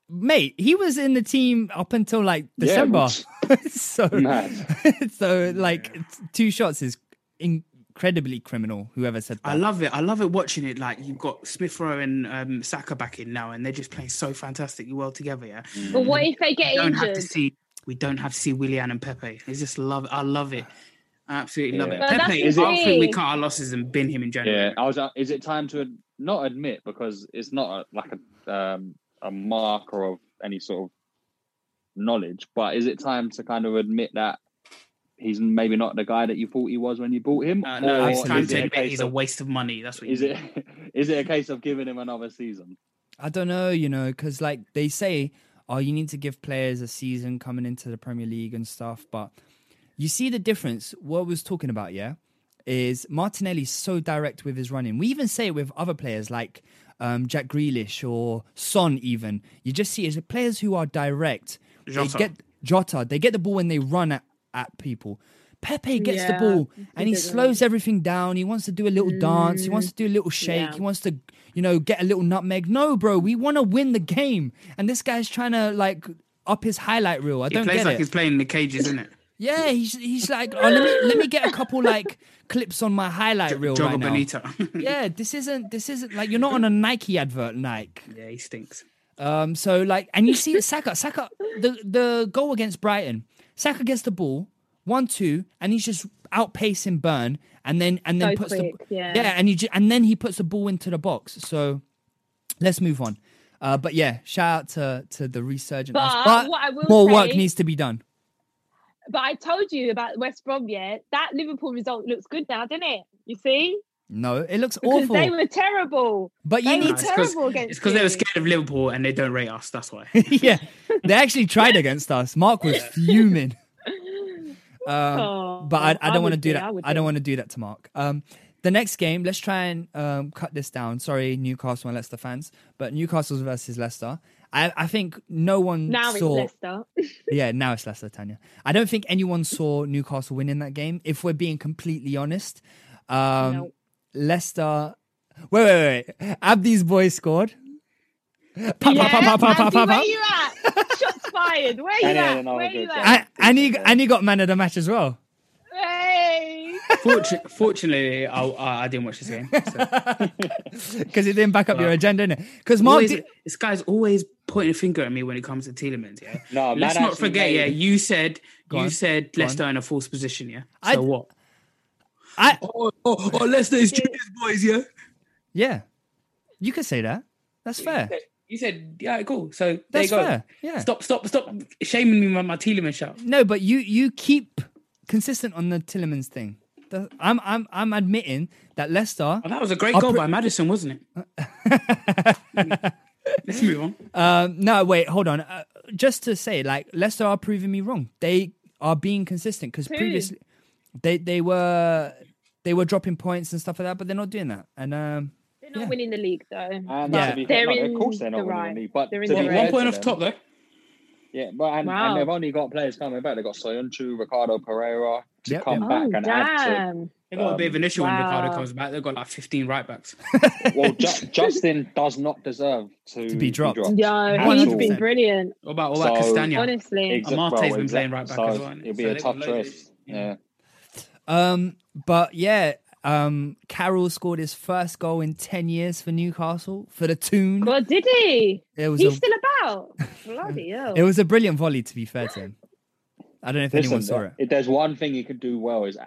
Mate, he was in the team up until like Yeah, December. which- so so like t- two shots is incredibly criminal. Whoever said that. I love it. I love it watching it. Like you've got Smith Rowe and um, Saka back in now, and they're just playing so fantastically well together. Yeah. But what if they get we don't have injured? to see. We don't have to see Willian and Pepe. It's just love. I love it. I absolutely love it. But that's Pepe, the I think we thing. cut our losses and bin him in January. Yeah, I was. uh, Is it time to not admit because it's not a, like a um, a marker of any sort of knowledge, but is it time to kind of admit that he's maybe not the guy that you thought he was when you bought him? Uh, no, Or it's time is to it a admit case he's a of- waste of money. That's what. Is you it is it a case of giving him another season? I don't know, you know, because like they say, oh, you need to give players a season coming into the Premier League and stuff. But you see the difference. What I was talking about, yeah, is Martinelli's so direct with his running. We even say it with other players like um, Jack Grealish or Son. Even you just see it as players who are direct. Jota. They get Jota. They get the ball when they run at, at people. Pepe gets the ball and he doesn't. slows everything down. He wants to do a little dance. He wants to do a little shake. yeah. He wants to, you know, get a little nutmeg. No, bro, we want to win the game. And this guy's trying to like up his highlight reel. I He don't plays get like it. he's playing in the cages, isn't it? Yeah, he's he's like, oh, let me let me get a couple like clips on my highlight reel Jogo right now. Yeah, this isn't this isn't like you're not on a Nike advert, Nike. yeah, he stinks. Um, so like, and you see Saka, Saka, the the goal against Brighton, Saka gets the ball, one two, and he's just outpacing Burn, and then and then So puts quick, the yeah. and he and then he puts the ball into the box. So let's move on. Uh, but yeah, shout out to to the resurgent. But us. what I will more work needs to be done. But I told you about West Brom, yeah. That Liverpool result looks good now, doesn't it? You see? No, it looks Because awful. they were terrible. But you they need were terrible against It's because they were scared of Liverpool and they don't rate us. That's why. yeah, they actually tried against us. Mark was fuming. Um, Oh, but I, I I don't want to would do that. I I, don't want to do that to Mark. Um, the next game, let's try and um, cut this down. Sorry, Newcastle and Leicester fans, but Newcastle versus Leicester. I, I think no one Now saw. it's Leicester. Yeah, now it's Leicester, Tanya. I don't think anyone saw Newcastle winning that game. If we're being completely honest, um, No. Leicester. Wait, wait, wait. Abdi's boys scored. Pa, pa, yeah, pa, pa, pa, pa, Andy, pa, pa. where you at? Shots fired. Where you at? Where you at? And, and he and he got man of the match as well. Hey. Fortu- fortunately, I, I I didn't watch this game. So. Because it didn't back up your agenda, innit? Because Mark, Always- did, this guy's always pointing a finger at me when it comes to Tielemans. Yeah. No, Let's not forget. made- Yeah, you said Go you on, said go on. Leicester in a false position. Yeah. I- So what? I Oh, oh, oh, Leicester is Junior's boys. Yeah. yeah, you could say that. That's fair. You said yeah, cool. So there That's you go. fair. Yeah. Stop, stop, stop shaming me with my Tielemans shout. No, but you you keep consistent on the Tielemans thing. The- I'm I'm I'm admitting that Leicester. Oh, that was a great goal put- by Maddison, wasn't it? Let's move on. Um, no, wait, hold on. Uh, just to say, like Leicester are proving me wrong. They are being consistent because Who? previously they they were they were dropping points and stuff like that, but they're not doing that. And um, They're not Yeah. winning the league though. And Yeah. to be They're no, in of course they're not the winning right. the league, but They're in to the be right. One point to off top though. Yeah, but and, Wow. and they've only got players coming back. They've got Soyuncu, Ricardo Pereira to Yep, come yep. back Oh and add to. damn! They got a bit of an issue when Ricardo comes back. They've got like 15 right backs. Well, Ju- Justin does not deserve to, To be dropped. Yo, At he's all. been brilliant. What about, what about So- Castagna? Honestly, Exa- Amartey's well, been exa- playing right back so as well. It'll be So a tough got loads of- choice. Yeah. Um, but yeah, um, Carroll scored his first goal in ten years for Newcastle for the tune. God, did he? It was He's a, still about. Bloody hell! it was a brilliant volley. To be fair to him, I don't know if anyone saw it. If there's one thing he could do well is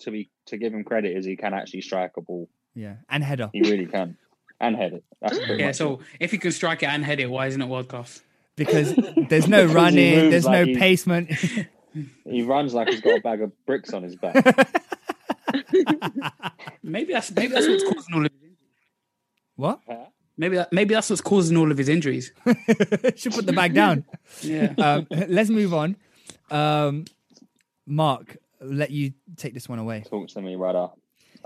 to be to give him credit is he can actually strike a ball. Yeah, and header. He really can, and head it. That's Yeah, much so if he can strike it and head it, why isn't it world class? because there's no Because running, moves there's like no he- pacement. it. He runs like he's got a bag of bricks on his back. Maybe that's maybe that's what's causing all of his injuries. what? Maybe that maybe that's what's causing all of his injuries. Should put the bag down. Yeah. um, let's move on. Um, Mark, let you take this one away. Talk to me, brother.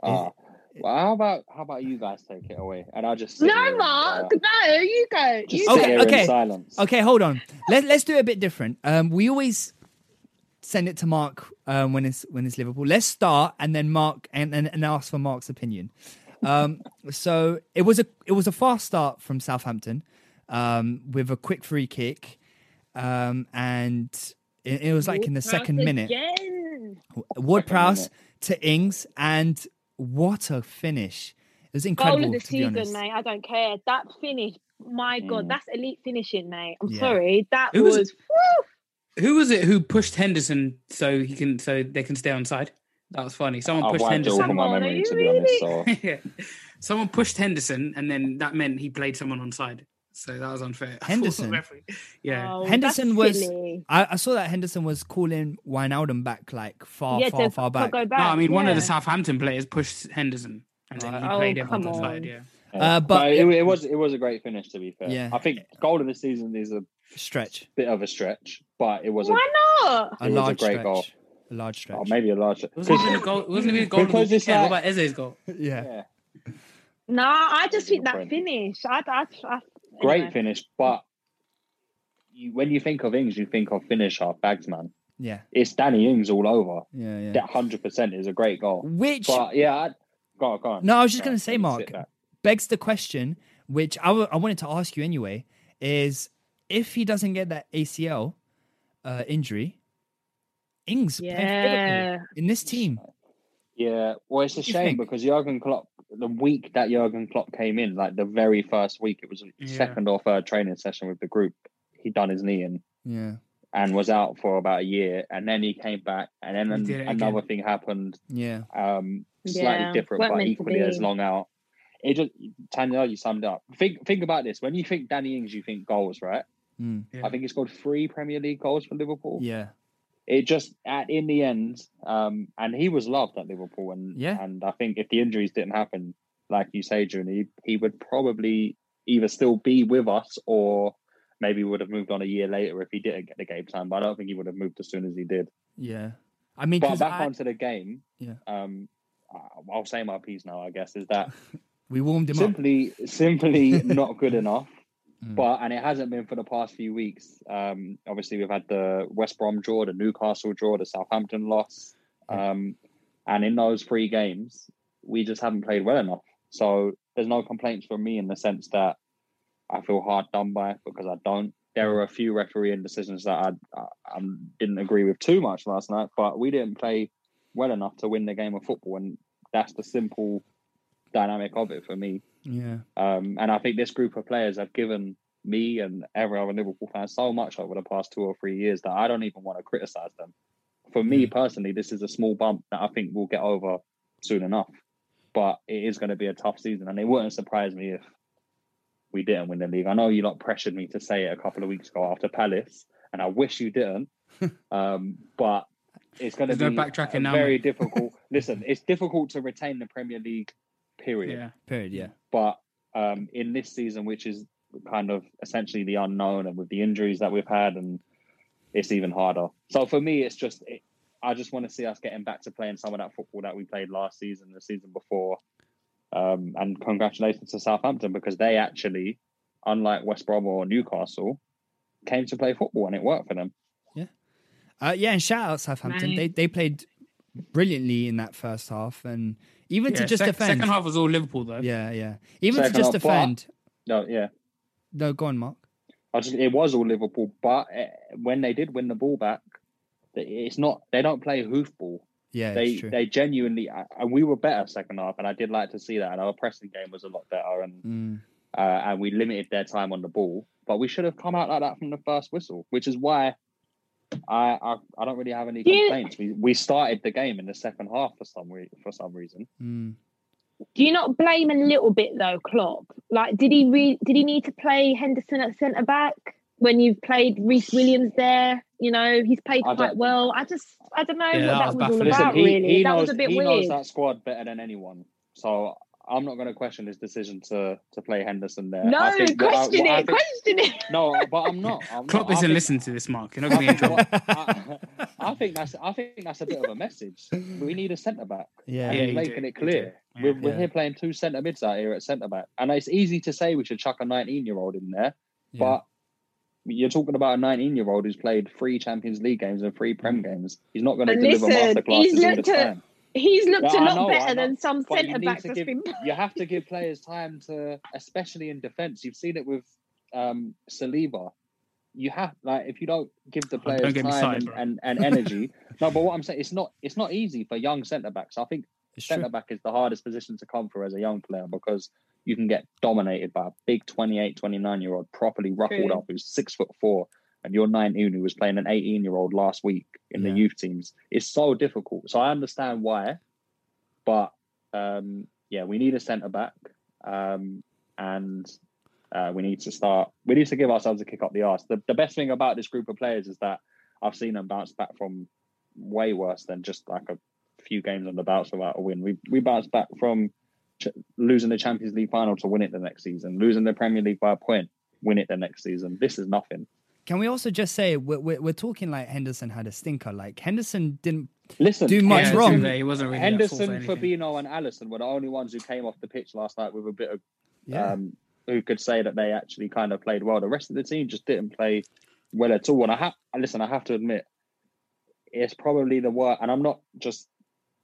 Uh, well, how about how about you guys take it away? And I'll just sit here no, and, Mark. uh, No, you go. just You sit Okay, here okay. in silence. Okay, hold on. Let's let's do it a bit different. Um, we always send it to Mark um, when it's when it's Liverpool. Let's start and then Mark and, and, and ask for Mark's opinion. Um, so it was a it was a fast start from Southampton um, with a quick free kick, um, and it, it was like in the second minute. Again. Ward Prowse to Ings, and what a finish! It was incredible. Goal incredible. of the to season, honest. mate. I don't care. That finish, my God, Mm. that's elite finishing, mate. I'm Yeah. sorry. That Who was was. It? Who was it who pushed Henderson so he can so they can stay on side? That was funny. Someone I've pushed wiped it all Henderson. from my memory, to be honest. So yeah. Someone pushed Henderson, and then that meant he played someone on side. So that was unfair. Henderson? Yeah. Oh, Henderson was. I, I saw that Henderson was calling Wijnaldum back like far, yeah, far, far back. back. No, I mean one of the. Southampton players pushed Henderson, and then he Oh, played him on the on. side. Yeah. Yeah. Uh, but- No, it, it was it was a great finish. To be fair, Yeah. I think goal of the season is a Stretch. bit of a stretch, but it was Why a, not? A It was a large great stretch. goal. A large oh, stretch. oh, maybe a large. It wasn't even a goal. It wasn't even a goal. Because it's weekend. like- what about Eze's goal? yeah. Yeah, No, I just think that Different. finish. I, I, I, great anyway. finish, but you, when you think of Ings, you think of finisher, bagsman. Yeah. It's Danny Ings all over. Yeah. Yeah. That hundred percent is a great goal. Which But yeah, I, go on, go on. No, I was just Go going on, to say, Mark, begs the question, which I I wanted to ask you anyway, is if he doesn't get that ACL uh, injury, Ings Yeah. In this team. Yeah, well, it's a What do you shame think? because Jurgen Klopp, the week that Jurgen Klopp came in, like the very first week, it was a Yeah. second or third training session with the group. He done his knee in Yeah. and was out for about a year, and then he came back, and then an- another again. thing happened, Yeah. um, slightly Yeah, different, weren't but equally as long out. It just Tanya, you summed it up. Think think about this. When you think Danny Ings, you think goals, right? Mm. Yeah. I think he scored three Premier League goals for Liverpool. Yeah. it just at in the end, um, and he was loved at Liverpool, and Yeah. and I think if the injuries didn't happen, like you say, June, he, he would probably either still be with us or maybe would have moved on a year later if he didn't get the game time. But I don't think he would have moved as soon as he did. Yeah. I mean, But back I- onto the game, Yeah. um, I'll say my piece now. I guess is that we warmed him up. simply simply not good enough. Mm. But and it hasn't been for the past few weeks. Um, obviously, we've had the West Brom draw, the Newcastle draw, the Southampton loss, um, and in those three games, we just haven't played well enough. So there's no complaints from me in the sense that I feel hard done by because I don't. There are a few refereeing decisions that I, I, I didn't agree with too much last night, but we didn't play well enough to win the game of football, and that's the simple dynamic of it for me. Yeah. Um, and I think this group of players have given me and every other Liverpool fan so much over the past two or three years that I don't even want to criticize them. For me personally, this is a small bump that I think we'll get over soon enough. But it is going to be a tough season, and it wouldn't surprise me if we didn't win the league. I know you lot pressured me to say it a couple of weeks ago after Palace, and I wish you didn't. um, but it's going to be no backtracking now, very difficult. Listen, it's difficult to retain the Premier League. Period Yeah. Period. Yeah. but um, in this season, which is kind of essentially the unknown, and with the injuries that we've had, and it's even harder. So for me, it's just it, I just want to see us getting back to playing some of that football that we played last season, the season before. Um, and congratulations to Southampton because they actually, unlike West Brom or Newcastle, came to play football and it worked for them. Yeah, uh, yeah, and shout out Southampton. Right. They they played brilliantly in that first half, and even to just sec- defend. Second half was all Liverpool though. Yeah, yeah. Even Second to just half, but- defend. No, yeah, No, go on, Mark. I just it was all Liverpool, but uh, when they did win the ball back, it's not they don't play hoofball. Yeah, they it's true. they genuinely and we were better second half, and I did like to see that. And our pressing game was a lot better, and Mm. uh, and we limited their time on the ball. But we should have come out like that from the first whistle, which is why I I, I don't really have any Do you- complaints. We we started the game in the second half for some re- for some reason. Mm. Do you not blame a little bit though, Klopp? Like, did he re- did he need to play Henderson at centre back when you've played Rhys Williams there? You know, he's played I quite well. I just, I don't know Yeah, what that that was was, all baffling. about. he, really, he that knows was a bit he weird. knows that squad better than anyone. So I'm not going to question his decision to to play Henderson there. no, I think I- question what I it, think- question it. No, but I'm not. I'm Klopp not. Isn't think- listening to this, Mark. You're not going to be in trouble. I, I think that's I think that's a bit of a message. We need a centre back. Yeah. and Yeah, he's making do, it clear. do. We're, we're Yeah. here playing two centre mids out here at centre back, and it's easy to say we should chuck a 19 year old in there, Yeah. but you're talking about a 19 year old who's played three Champions League games and three Prem games. He's not going to But deliver listen, masterclasses he's all the looked at- time. He's looked Yeah, a I lot know, better than some centre need backs that's give- been. You have to give players time to, especially in defence. You've seen it with um, Saliba. You have like if you don't give the Oh, players get me time started, and, and, and energy. no, but what I'm saying it's not it's not easy for young centre backs. I think centre back is the hardest position to come for as a young player because you can get dominated by a big 28, 29 year old properly ruffled True. up who's six foot four, and you're 19 who was playing an 18 year old last week in Yeah. the youth teams. It's so difficult. So I understand why, but um, yeah, we need a centre back, um, and uh, we need to start. We need to give ourselves a kick up the arse. The, the best thing about this group of players is that I've seen them bounce back from way worse than just like a few games on the bounce without a win. We we bounced back from ch- losing the Champions League final to win it the next season, losing the Premier League by a point, win it the next season. This is nothing. Can we also just say we're, we're, we're talking like Henderson had a stinker? Like Henderson didn't Listen, do much Yeah, wrong. He wasn't really at fault for Henderson, anything. Fabinho, and Alisson were the only ones who came off the pitch last night with a bit of Yeah. um, who could say that they actually kind of played well. The rest of the team just didn't play well at all. And I have listen, I have to admit, it's probably the worst. And I'm not just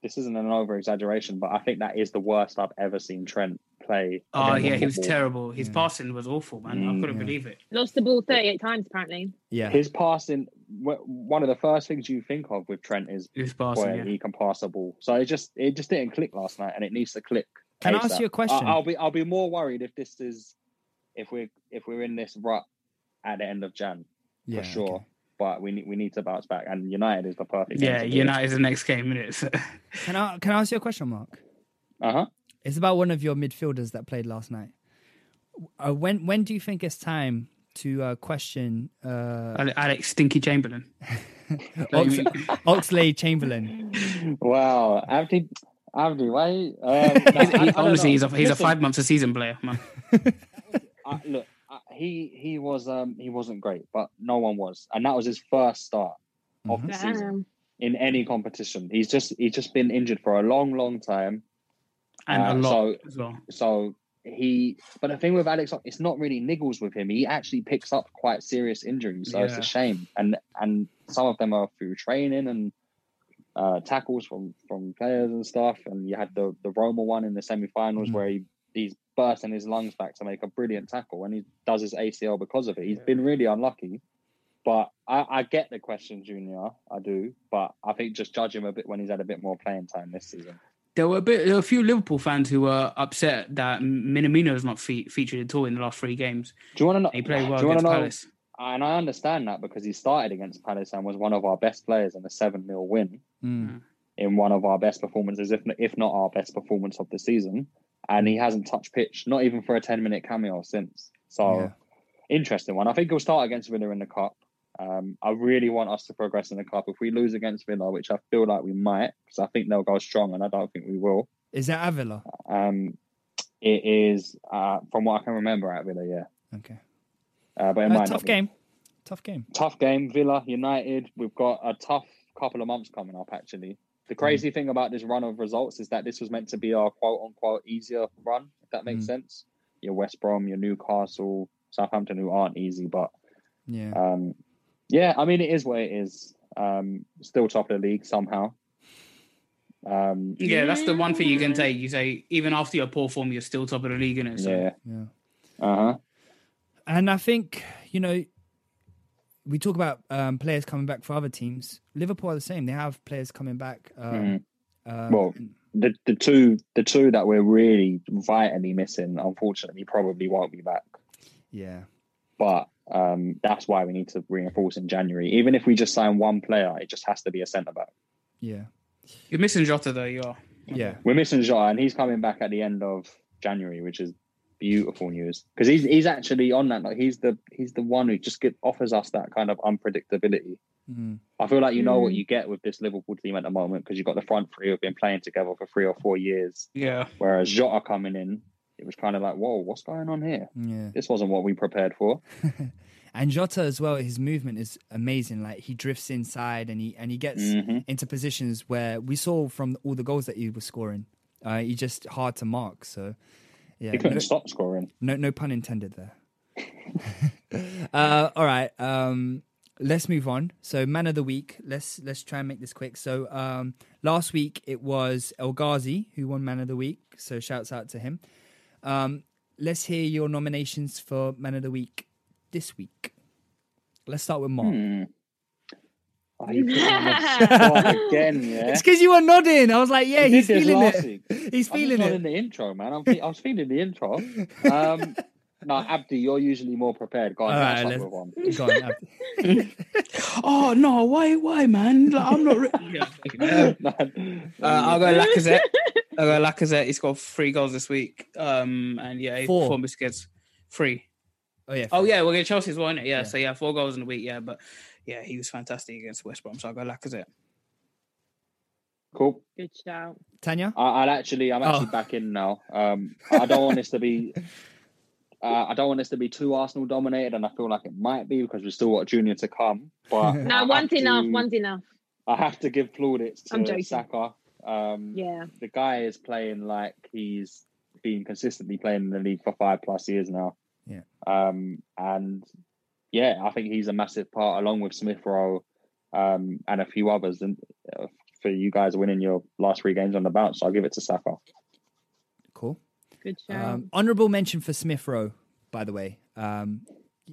this isn't an over exaggeration, but I think that is the worst I've ever seen Trent play. Oh yeah, he was football. terrible. His passing was awful, man. I Mm. couldn't Yeah. believe it. Lost the ball 38 times, apparently. yeah. His passing, one of the first things you think of with Trent is His passing, boy, yeah. he can pass the ball. So it just it just didn't click last night, and it needs to click. Can I ask ASAP. you a question? I- I'll be I'll be more worried if this is if we're if we're in this rut at the end of Jan yeah, for sure. okay. But we need we need to bounce back, and United is the perfect. Yeah, United is the next game, isn't it? Can I can I ask you a question, Mark? Uh huh. It's about one of your midfielders that played last night. Uh, when when do you think it's time to uh, question uh, Alex Stinky Chamberlain. Ox- Oxlade Chamberlain? Wow, Abdi, Abdi, why? Um, He's- no, I- I he- honestly, he's a he's a five months a season player, man. I, look, I, he he was um he wasn't great, but no one was, and that was his first start of the season in any competition. He's just he's just been injured for a long, long time. And Uh, a lot so- as well. So he, but the thing with Alex, it's not really niggles with him. He actually picks up quite serious injuries, so it's a shame. And and some of them are through training and uh, tackles from from players and stuff. And you had the the Roma one in the semi-finals Mhm. where he he's bursting his lungs back to make a brilliant tackle, and he does his ACL because of it. He's been really unlucky. But I, I get the question, Junior. I do, but I think just judge him a bit when he's had a bit more playing time this season. There were a bit, there were a few Liverpool fans who were upset that Minamino's not fe- featured at all in the last three games. Do you want to know? He played well do you wanna against know? Palace. And I understand that because he started against Palace and was one of our best players in a 7 0 win Mm. in one of our best performances, if, if not our best performance of the season. And he hasn't touched pitch, not even for a 10 minute cameo since. So, Yeah. interesting one. I think he'll start against Villa in the Cup. Um, I really want us to progress in the Cup. If we lose against Villa, which I feel like we might, because I think they'll go strong and I don't think we will. Is that Avila? Um, it is, uh, from what I can remember, at Villa, yeah. Okay. Uh, but it Uh, might not tough be. game. Tough game. tough game. Villa United. We've got a tough couple of months coming up. Actually, the crazy thing about this run of results is that this was meant to be our quote unquote easier run. If that makes Mm. sense. Your West Brom, your Newcastle, Southampton, who aren't easy, but Yeah. um, yeah, I mean it is what it is. Um, still top of the league somehow. Um, Yeah, that's the one thing you can say. You say even after your poor form, you're still top of the league, innit? So yeah. Yeah. Uh huh. And I think, you know, we talk about um, players coming back for other teams. Liverpool are the same. They have players coming back. Um, um, Well, the the two the two that we're really vitally missing, unfortunately, probably won't be back. yeah. but um, that's why we need to reinforce in January. Even if we just sign one player, it just has to be a centre back. Yeah. you're missing Jota though. You are. Yeah. We're missing Jota, and he's coming back at the end of January, which is beautiful news because he's he's actually on that. Like he's the he's the one who just get, offers us that kind of unpredictability. Mm. I feel like you know what Mm. you get with this Liverpool team at the moment because you've got the front three who've been playing together for three or four years, Yeah. whereas Jota coming in, it was kind of like, whoa, what's going on here? Yeah. This wasn't what we prepared for. And Jota as well, his movement is amazing. Like he drifts inside and he and he gets Mhm. into positions where we saw from all the goals that he was scoring. Uh, he's just hard to mark. So yeah, He couldn't no, stop scoring. no, no pun intended there. uh, all right, um, let's move on. So man of the week. Let's let's try and make this quick. So um, last week it was El Ghazi who won man of the week. So shouts out to him. Um, let's hear your nominations for man of the week this week. Let's start with Mark. Hmm. Oh, you put me on the spot again, yeah. It's because you were nodding. I was like, yeah, We he's did this feeling it. week. He's I'm feeling not it. in the intro, man. I'm fe- I was feeling the intro. Um, no, Abdi, you're usually more prepared. Go on, All catch right, up let's- one. Go on, Abdi. Oh no! Why? Why, man? Like, I'm not. Re- yeah, uh, I'll go Lacazette. I'll go Lacazette. He's got three goals this week. Um, and yeah, Four. four biscuits. Three. Oh yeah. Oh yeah, we're going Chelsea as well, innit? Yeah, Yeah. So yeah, four goals in a week. Yeah, but yeah, he was fantastic against West Brom. So I'll go Lacazette. Cool. Good shout. Tanya? I, I'll actually, I'm actually Oh. back in now. Um, I don't want this to be, uh, I don't want this to be too Arsenal dominated, and I feel like it might be because we've still got Junior to come. But No, have one's enough. One's enough. I have to give plaudits I'm to joking. Saka. Um, Yeah. the guy is playing like he's been consistently playing in the league for five plus years now. Yeah. Um, and yeah, I think he's a massive part, along with Smith Rowe um, and a few others, and uh, for you guys winning your last three games on the bounce. So I'll give it to Saka. Cool. Good shout. Um, honorable mention for Smith Rowe, by the way. Um,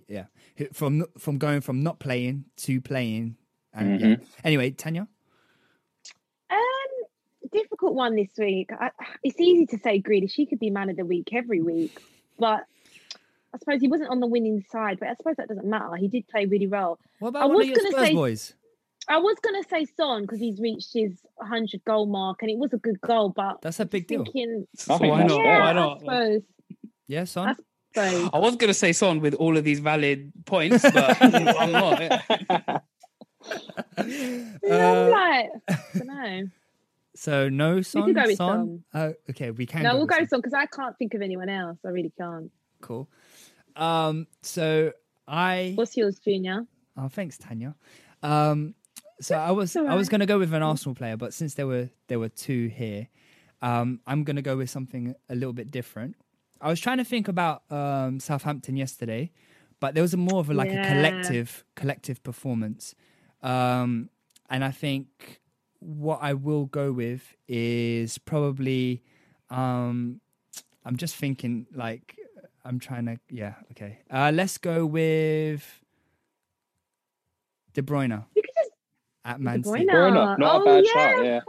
yeah, from from going from not playing to playing, and yeah. Mhm. Anyway, Tanya. Um, difficult one this week. I, it's easy to say Grealish. She could be man of the week every week, but I suppose he wasn't on the winning side. But I suppose that doesn't matter. He did play really well. What I about one was of your gonna Spurs say- boys? I was gonna say Son because he's reached his 100 goal mark, and it was a good goal. But That's a big deal. thinking, I think Why that's not? fair. Why I suppose. Yeah, son. I suppose. I was going to say Son with all of these valid points, but I'm not. Yeah, Uh, I'm like, I don't know. So no son. go with son. Oh, okay, we can. No, go we'll with go son. Son because I can't think of anyone else. I really can't. Cool. Um. So I. What's yours, Junior? Oh, thanks, Tanya. Um, so I was I was going to go with an Arsenal player, but since there were there were two here, um, I'm going to go with something a little bit different. I was trying to think about um, Southampton yesterday, but there was a more of a, like a collective collective performance, um, and I think what I will go with is probably um, I'm just thinking like I'm trying to yeah okay uh, let's go with De Bruyne You could just at De Man City. Bruyne. Bruyne, not a oh, bad yeah, shout, yeah.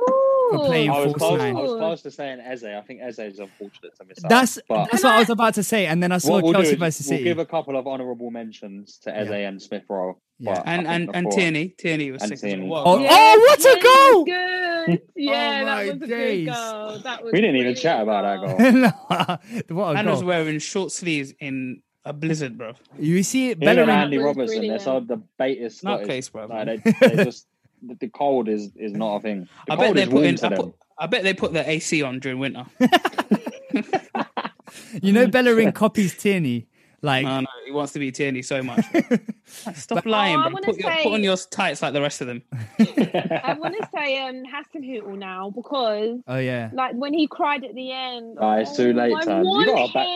For playing I was, close. I was close to saying Eze. I think Eze is unfortunate to miss out. That's but that's what I was about to say, and then I saw we'll Chelsea is versus we'll City. give a couple of honourable mentions to Eze and Smith Rowe. Yeah. but and and and Tierney, Tierney was And sick. as well. Tierney. Oh, goal. oh, what a Yeah, goal! Good. Yeah, Oh, that oh was a days. good goal. That was We didn't even chat about that goal. goal. what a And was wearing short sleeves in a blizzard, bro. You see it, Him and Bellerin. Andy Robertson, they're brilliant. the bait is Not case, bro. Like, they, they just the, the cold is is not a thing. The I bet they put warm in. I, put, I bet they put the AC on during winter. You know, Bellerin copies Tierney. Like, No, no, he wants to be Tierney so much. bro. Like, Stop lying, Oh, bro. wanna Put, your, say- put on your tights like the rest of them. I want to say um Hasenhüttl now because oh yeah, like when he cried at the end. Ah, it's too late, I Tan. You gotta back-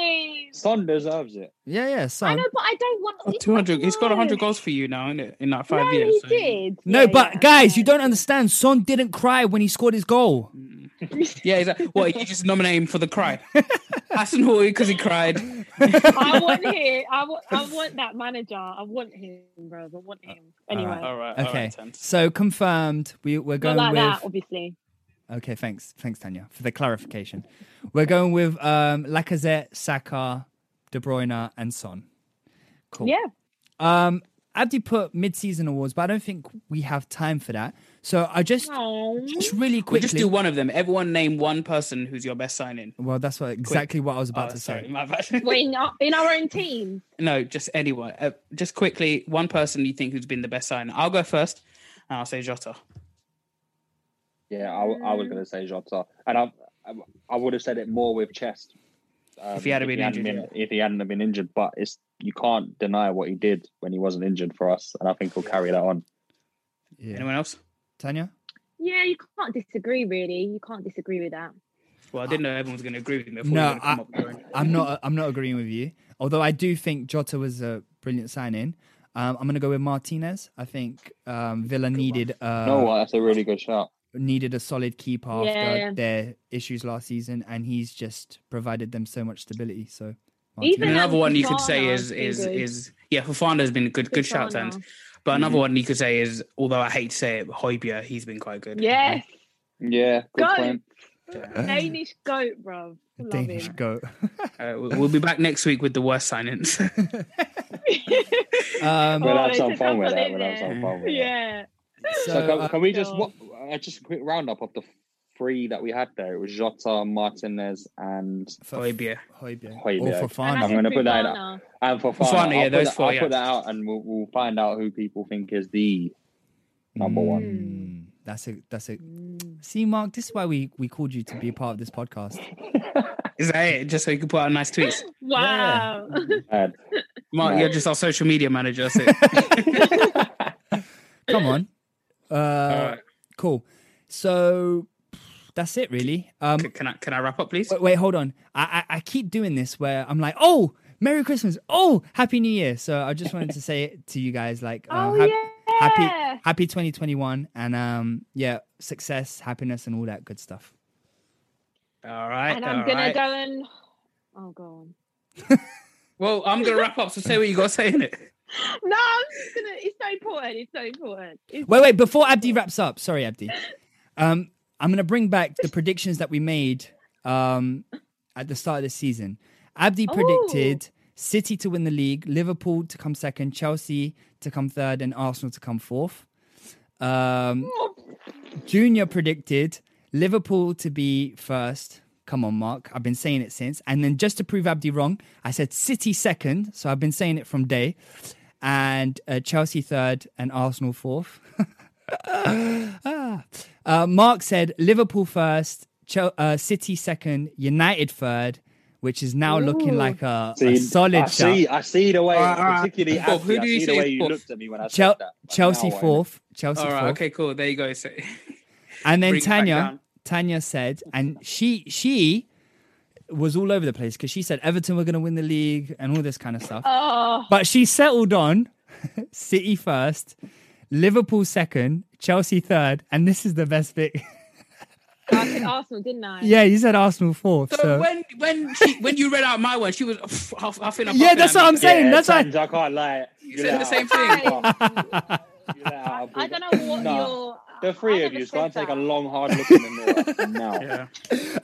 Son deserves it. yeah, yeah. I know, but I don't want. Oh, 200. He's got 100 goals for you now, innit? In like five no, years. he so- did. No, Yeah, but yeah. guys, you don't understand. Son didn't cry when he scored his goal. Yeah, he's like, what? You just nominate him for the cry? Hasenhüttl because he cried. I want him. I want. Want that manager. I want him, bro. I want him. Anyway, All right. all Okay, right, Tans. so confirmed. We we're not going like with. that, obviously. Okay, thanks, thanks Tanya for the clarification. We're going with um, Lacazette, Saka, De Bruyne, and Son. Cool. Yeah. Um, Abdi put mid-season awards, but I don't think we have time for that. So I just, Oh. just really We'll quickly. just do one of them. Everyone name one person who's your best signing. Well, that's what exactly what I was about Oh, to sorry, say. my bad. Well, in our, in our own team. no, just anyone. Uh, just quickly, one person you think who's been the best signing. I'll go first, and I'll say Jota. Yeah, I, I was going to say Jota, and I I would have said it more with chest. Um, If he hadn't been hadn't injured, been- if he hadn't have been injured, but it's you can't deny what he did when he wasn't injured for us, and I think he'll carry that on. Yeah. Anyone else? Tanya? Yeah, you can't disagree. Really, you can't disagree with that. Well, I didn't know everyone was going to agree with me. Before No, we I, come up with their own. I'm not. I'm not agreeing with you. Although I do think Jota was a brilliant signing. Um, I'm going to go with Martinez. I think um, Villa needed. Uh, you know what? That's a really good shot. Needed a solid keeper after Yeah, yeah. their issues last season, and he's just provided them so much stability. So, Even another one you could say is is is yeah, Fofana has been a good good shout, Fofana. and but another one you could say is although I hate to say it, Højbjerg, he's been quite good. Yes, Yeah, good Go. point. Danish goat, bro. Love Danish him. goat. Uh, we- we'll be back next week with the worst signings. um, We'll have some fun with couple that. We'll have some fun with that. Yeah. So, so, can, uh, can we just what? Uh, just a quick roundup of the three that we had there. It was Jota, Martinez, and Hoybier. Højbjerg. Højbjerg. Or And Fofana. I I'm gonna put that Fofana. and for Fofana, Fofana. yeah, I'll, those put, that, four, I'll yeah. put that out, and we'll, we'll find out who people think is the number one. Mm. That's a that's a. See, Mark, this is why we we called you to be a part of this podcast. Is that it? Just so you can put out nice tweets. Wow. Bad. Mark, No. you're just our social media manager. That's. Come on. Uh, right. Cool. So that's it, really. Um, can I can I wrap up, please? Wait, wait hold on. I, I I keep doing this where I'm like, oh, Merry Christmas, oh, Happy New Year. So I just wanted to say it to you guys, like, uh, Oh, hap- yeah. happy Happy 2021, and um, yeah, success, happiness, and all that good stuff. All right. and I'm gonna right. go and oh go on. Well, I'm gonna wrap up. So say what you got to say in it. No, I'm just gonna. It's so important. It's so important. It's Wait, wait, before Abdi wraps up, sorry, Abdi. Um, I'm gonna bring back the predictions that we made um at the start of the season. Abdi Oh. predicted City to win the league, Liverpool to come second, Chelsea to come third, and Arsenal to come fourth. Um, Junior predicted Liverpool to be first. Come on, Mark. I've been saying it since. And then just to prove Abdi wrong, I said City second. So I've been saying it from day. And uh, Chelsea third and Arsenal fourth. Ah. uh, Mark said Liverpool first, Chel- uh, City second, United third, which is now looking like a, a solid I see. I see the way, All right, all right. particularly Fourth. Abdi, Who do you see the way you fourth? looked at me when I said that. Like, Chelsea now I fourth. Chelsea All right. fourth. Okay. Cool. There you go. So, And then Bring it back Tanya. Tanya said, and she she was all over the place because she said Everton were going to win the league and all this kind of stuff. Oh, But she settled on City first, Liverpool second, Chelsea third, and this is the best bit. I said Arsenal, didn't I? yeah, you said Arsenal fourth. so, So, when when she when you read out my one, she was huff, huffing and Yeah, that's what. I'm saying. Yeah, That's why- Tans, I can't lie. You said the same thing. you let out a I big- don't know what Nah, your. The three I of you, go going to take a long, hard look in the mirror now. Yeah.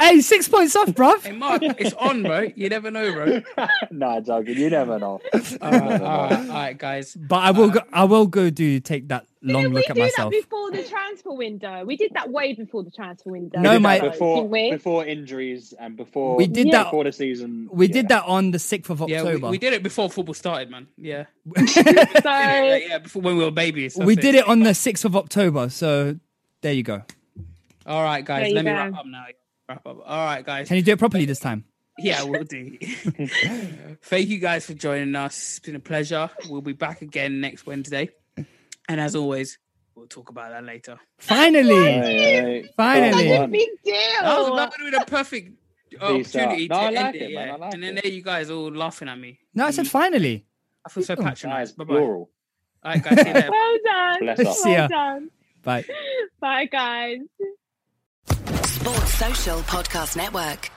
hey, six points off, bruv. Hey, Mark, it's on, bro. You never know, bro. nah, joking. You never know. All right, all right, all right, guys. But I will uh, go. I will go do take that long Didn't we look at do myself. that before the transfer window? We did that way before the transfer window. No, We my- before before injuries and before We did Yeah. that. before the season. We yeah. did that on the sixth of Yeah, we, October. we did it before football started, man. Yeah, So yeah, yeah before when we were babies. we did it on the sixth of October. So there you go. All right, guys. There you Let me wrap up now. Wrap up. All right, guys. Can you do it properly this time? Yeah, we'll do. Thank you guys for joining us. It's been a pleasure. We'll be back again next Wednesday. And as always, we'll talk about that later. Finally, Hey, hey, Finally. go on. big deal. That was that would have been a perfect opportunity No, I to like end it, it. man, yeah. I like and then it. there you guys all laughing at me. no, I said mm. finally. I feel so patronized. Bye bye. plural. All right, guys. See you later. Well done. Bless well. See ya. done. Bye. Bye, guys. Sports Social Podcast Network.